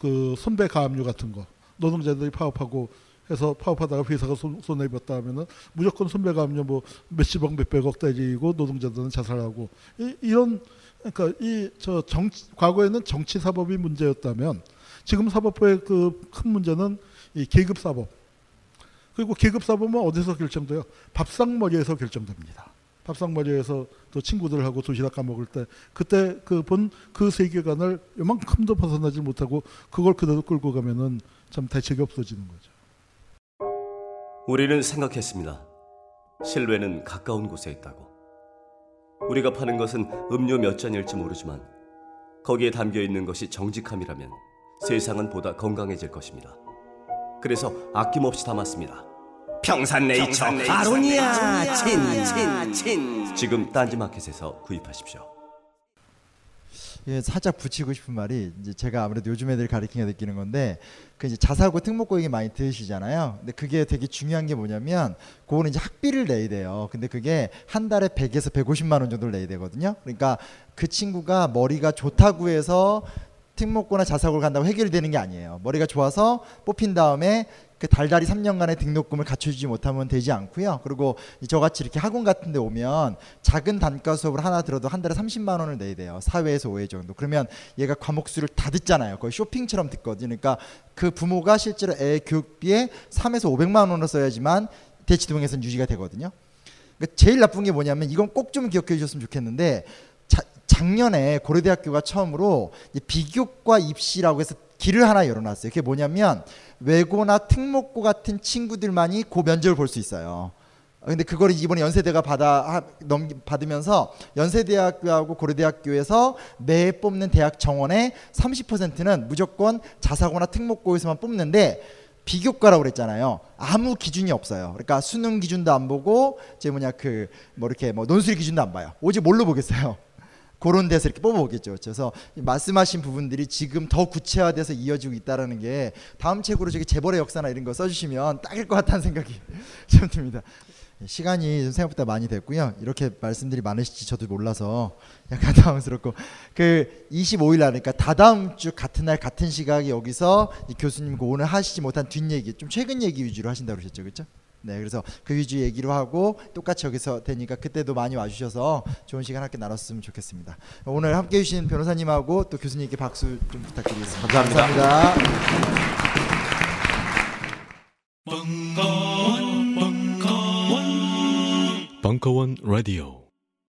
그 선배 가압류 같은 거 노동자들이 파업하고 해서 파업하다가 회사가 손, 손해 입었다 하면은 무조건 선배 가압류 뭐 몇십억 몇백억 때리고 노동자들은 자살하고 이, 이런 그러니까 이 저 정치 과거에는 정치 사법이 문제였다면 지금 사법부의 그 큰 문제는 이 계급 사법 그리고 계급 사법은 어디서 결정돼요? 밥상머리에서 결정됩니다. 밥상머리에서 또 친구들하고 도시락 까먹을 때 그때 그 본 그 세계관을 요만큼도 벗어나지 못하고 그걸 그대로 끌고 가면은 참 대책이 없어지는 거죠. 우리는 생각했습니다. 실외는 가까운 곳에 있다고. 우리가 파는 것은 음료 몇 잔일지 모르지만 거기에 담겨 있는 것이 정직함이라면 세상은 보다 건강해질 것입니다. 그래서 아낌없이 담았습니다. 평산네이처 아로니아 친친친 지금 딴지마켓에서 구입하십시오. 예, 살짝 붙이고 싶은 말이 이제 제가 아무래도 요즘 애들 가르치게 느끼는 건데 그 이제 자사고 특목고 얘기 많이 들으시잖아요. 근데 그게 되게 중요한 게 뭐냐면 그거는 이제 학비를 내야 돼요. 근데 그게 한 달에 100에서 150만 원 정도를 내야 되거든요. 그러니까 그 친구가 머리가 좋다고 해서 특목고나 자사고를 간다고 해결되는 게 아니에요. 머리가 좋아서 뽑힌 다음에 그 달달이 3년간의 등록금을 갖춰주지 못하면 되지 않고요. 그리고 저같이 이렇게 학원 같은 데 오면 작은 단가 수업을 하나 들어도 한 달에 30만 원을 내야 돼요. 4회에서 5회 정도. 그러면 얘가 과목 수를 다 듣잖아요. 거의 쇼핑처럼 듣거든요. 그러니까 그 부모가 실제로 애 교육비에 3에서 500만 원을 써야지만 대치동에서는 유지가 되거든요. 그러니까 제일 나쁜 게 뭐냐면 이건 꼭 좀 기억해 주셨으면 좋겠는데 자, 작년에 고려대학교가 처음으로 비교과 입시라고 해서 길을 하나 열어놨어요. 그게 뭐냐면 외고나 특목고 같은 친구들만이 그 면접을 볼 수 있어요. 근데 그걸 이번에 연세대가 받아 넘 받으면서 연세대학교하고 고려대학교에서 매 뽑는 대학 정원의 30%는 무조건 자사고나 특목고에서만 뽑는데 비교과라고 그랬잖아요. 아무 기준이 없어요. 그러니까 수능 기준도 안 보고 제 뭐냐 그 뭐 이렇게 뭐 논술 기준도 안 봐요. 오직 뭘로 보겠어요? 그런 데서 이렇게 뽑아보겠죠. 그래서 말씀하신 부분들이 지금 더 구체화돼서 이어지고 있다라는 게 다음 책으로 저기 재벌의 역사나 이런 거 써주시면 딱일 것 같다는 생각이 (laughs) 좀 듭니다. 시간이 좀 생각보다 많이 됐고요. 이렇게 말씀들이 많으실지 저도 몰라서 약간 (laughs) 당황스럽고 그 25일 날 그러니까 다다음 주 같은 날 같은 시각에 여기서 이 교수님 그 오늘 하시지 못한 뒷얘기 좀 최근 얘기 위주로 하신다고 그러셨죠, 그렇죠? 네, 그래서 그 위주 얘기로 하고 똑같이 여기서 되니까 그때도 많이 와주셔서 좋은 시간 함께 나눴으면 좋겠습니다. 오늘 함께 해주신 변호사님하고 또 교수님께 박수 좀 부탁드리겠습니다. 감사합니다. 감사합니다. 벙커원 라디오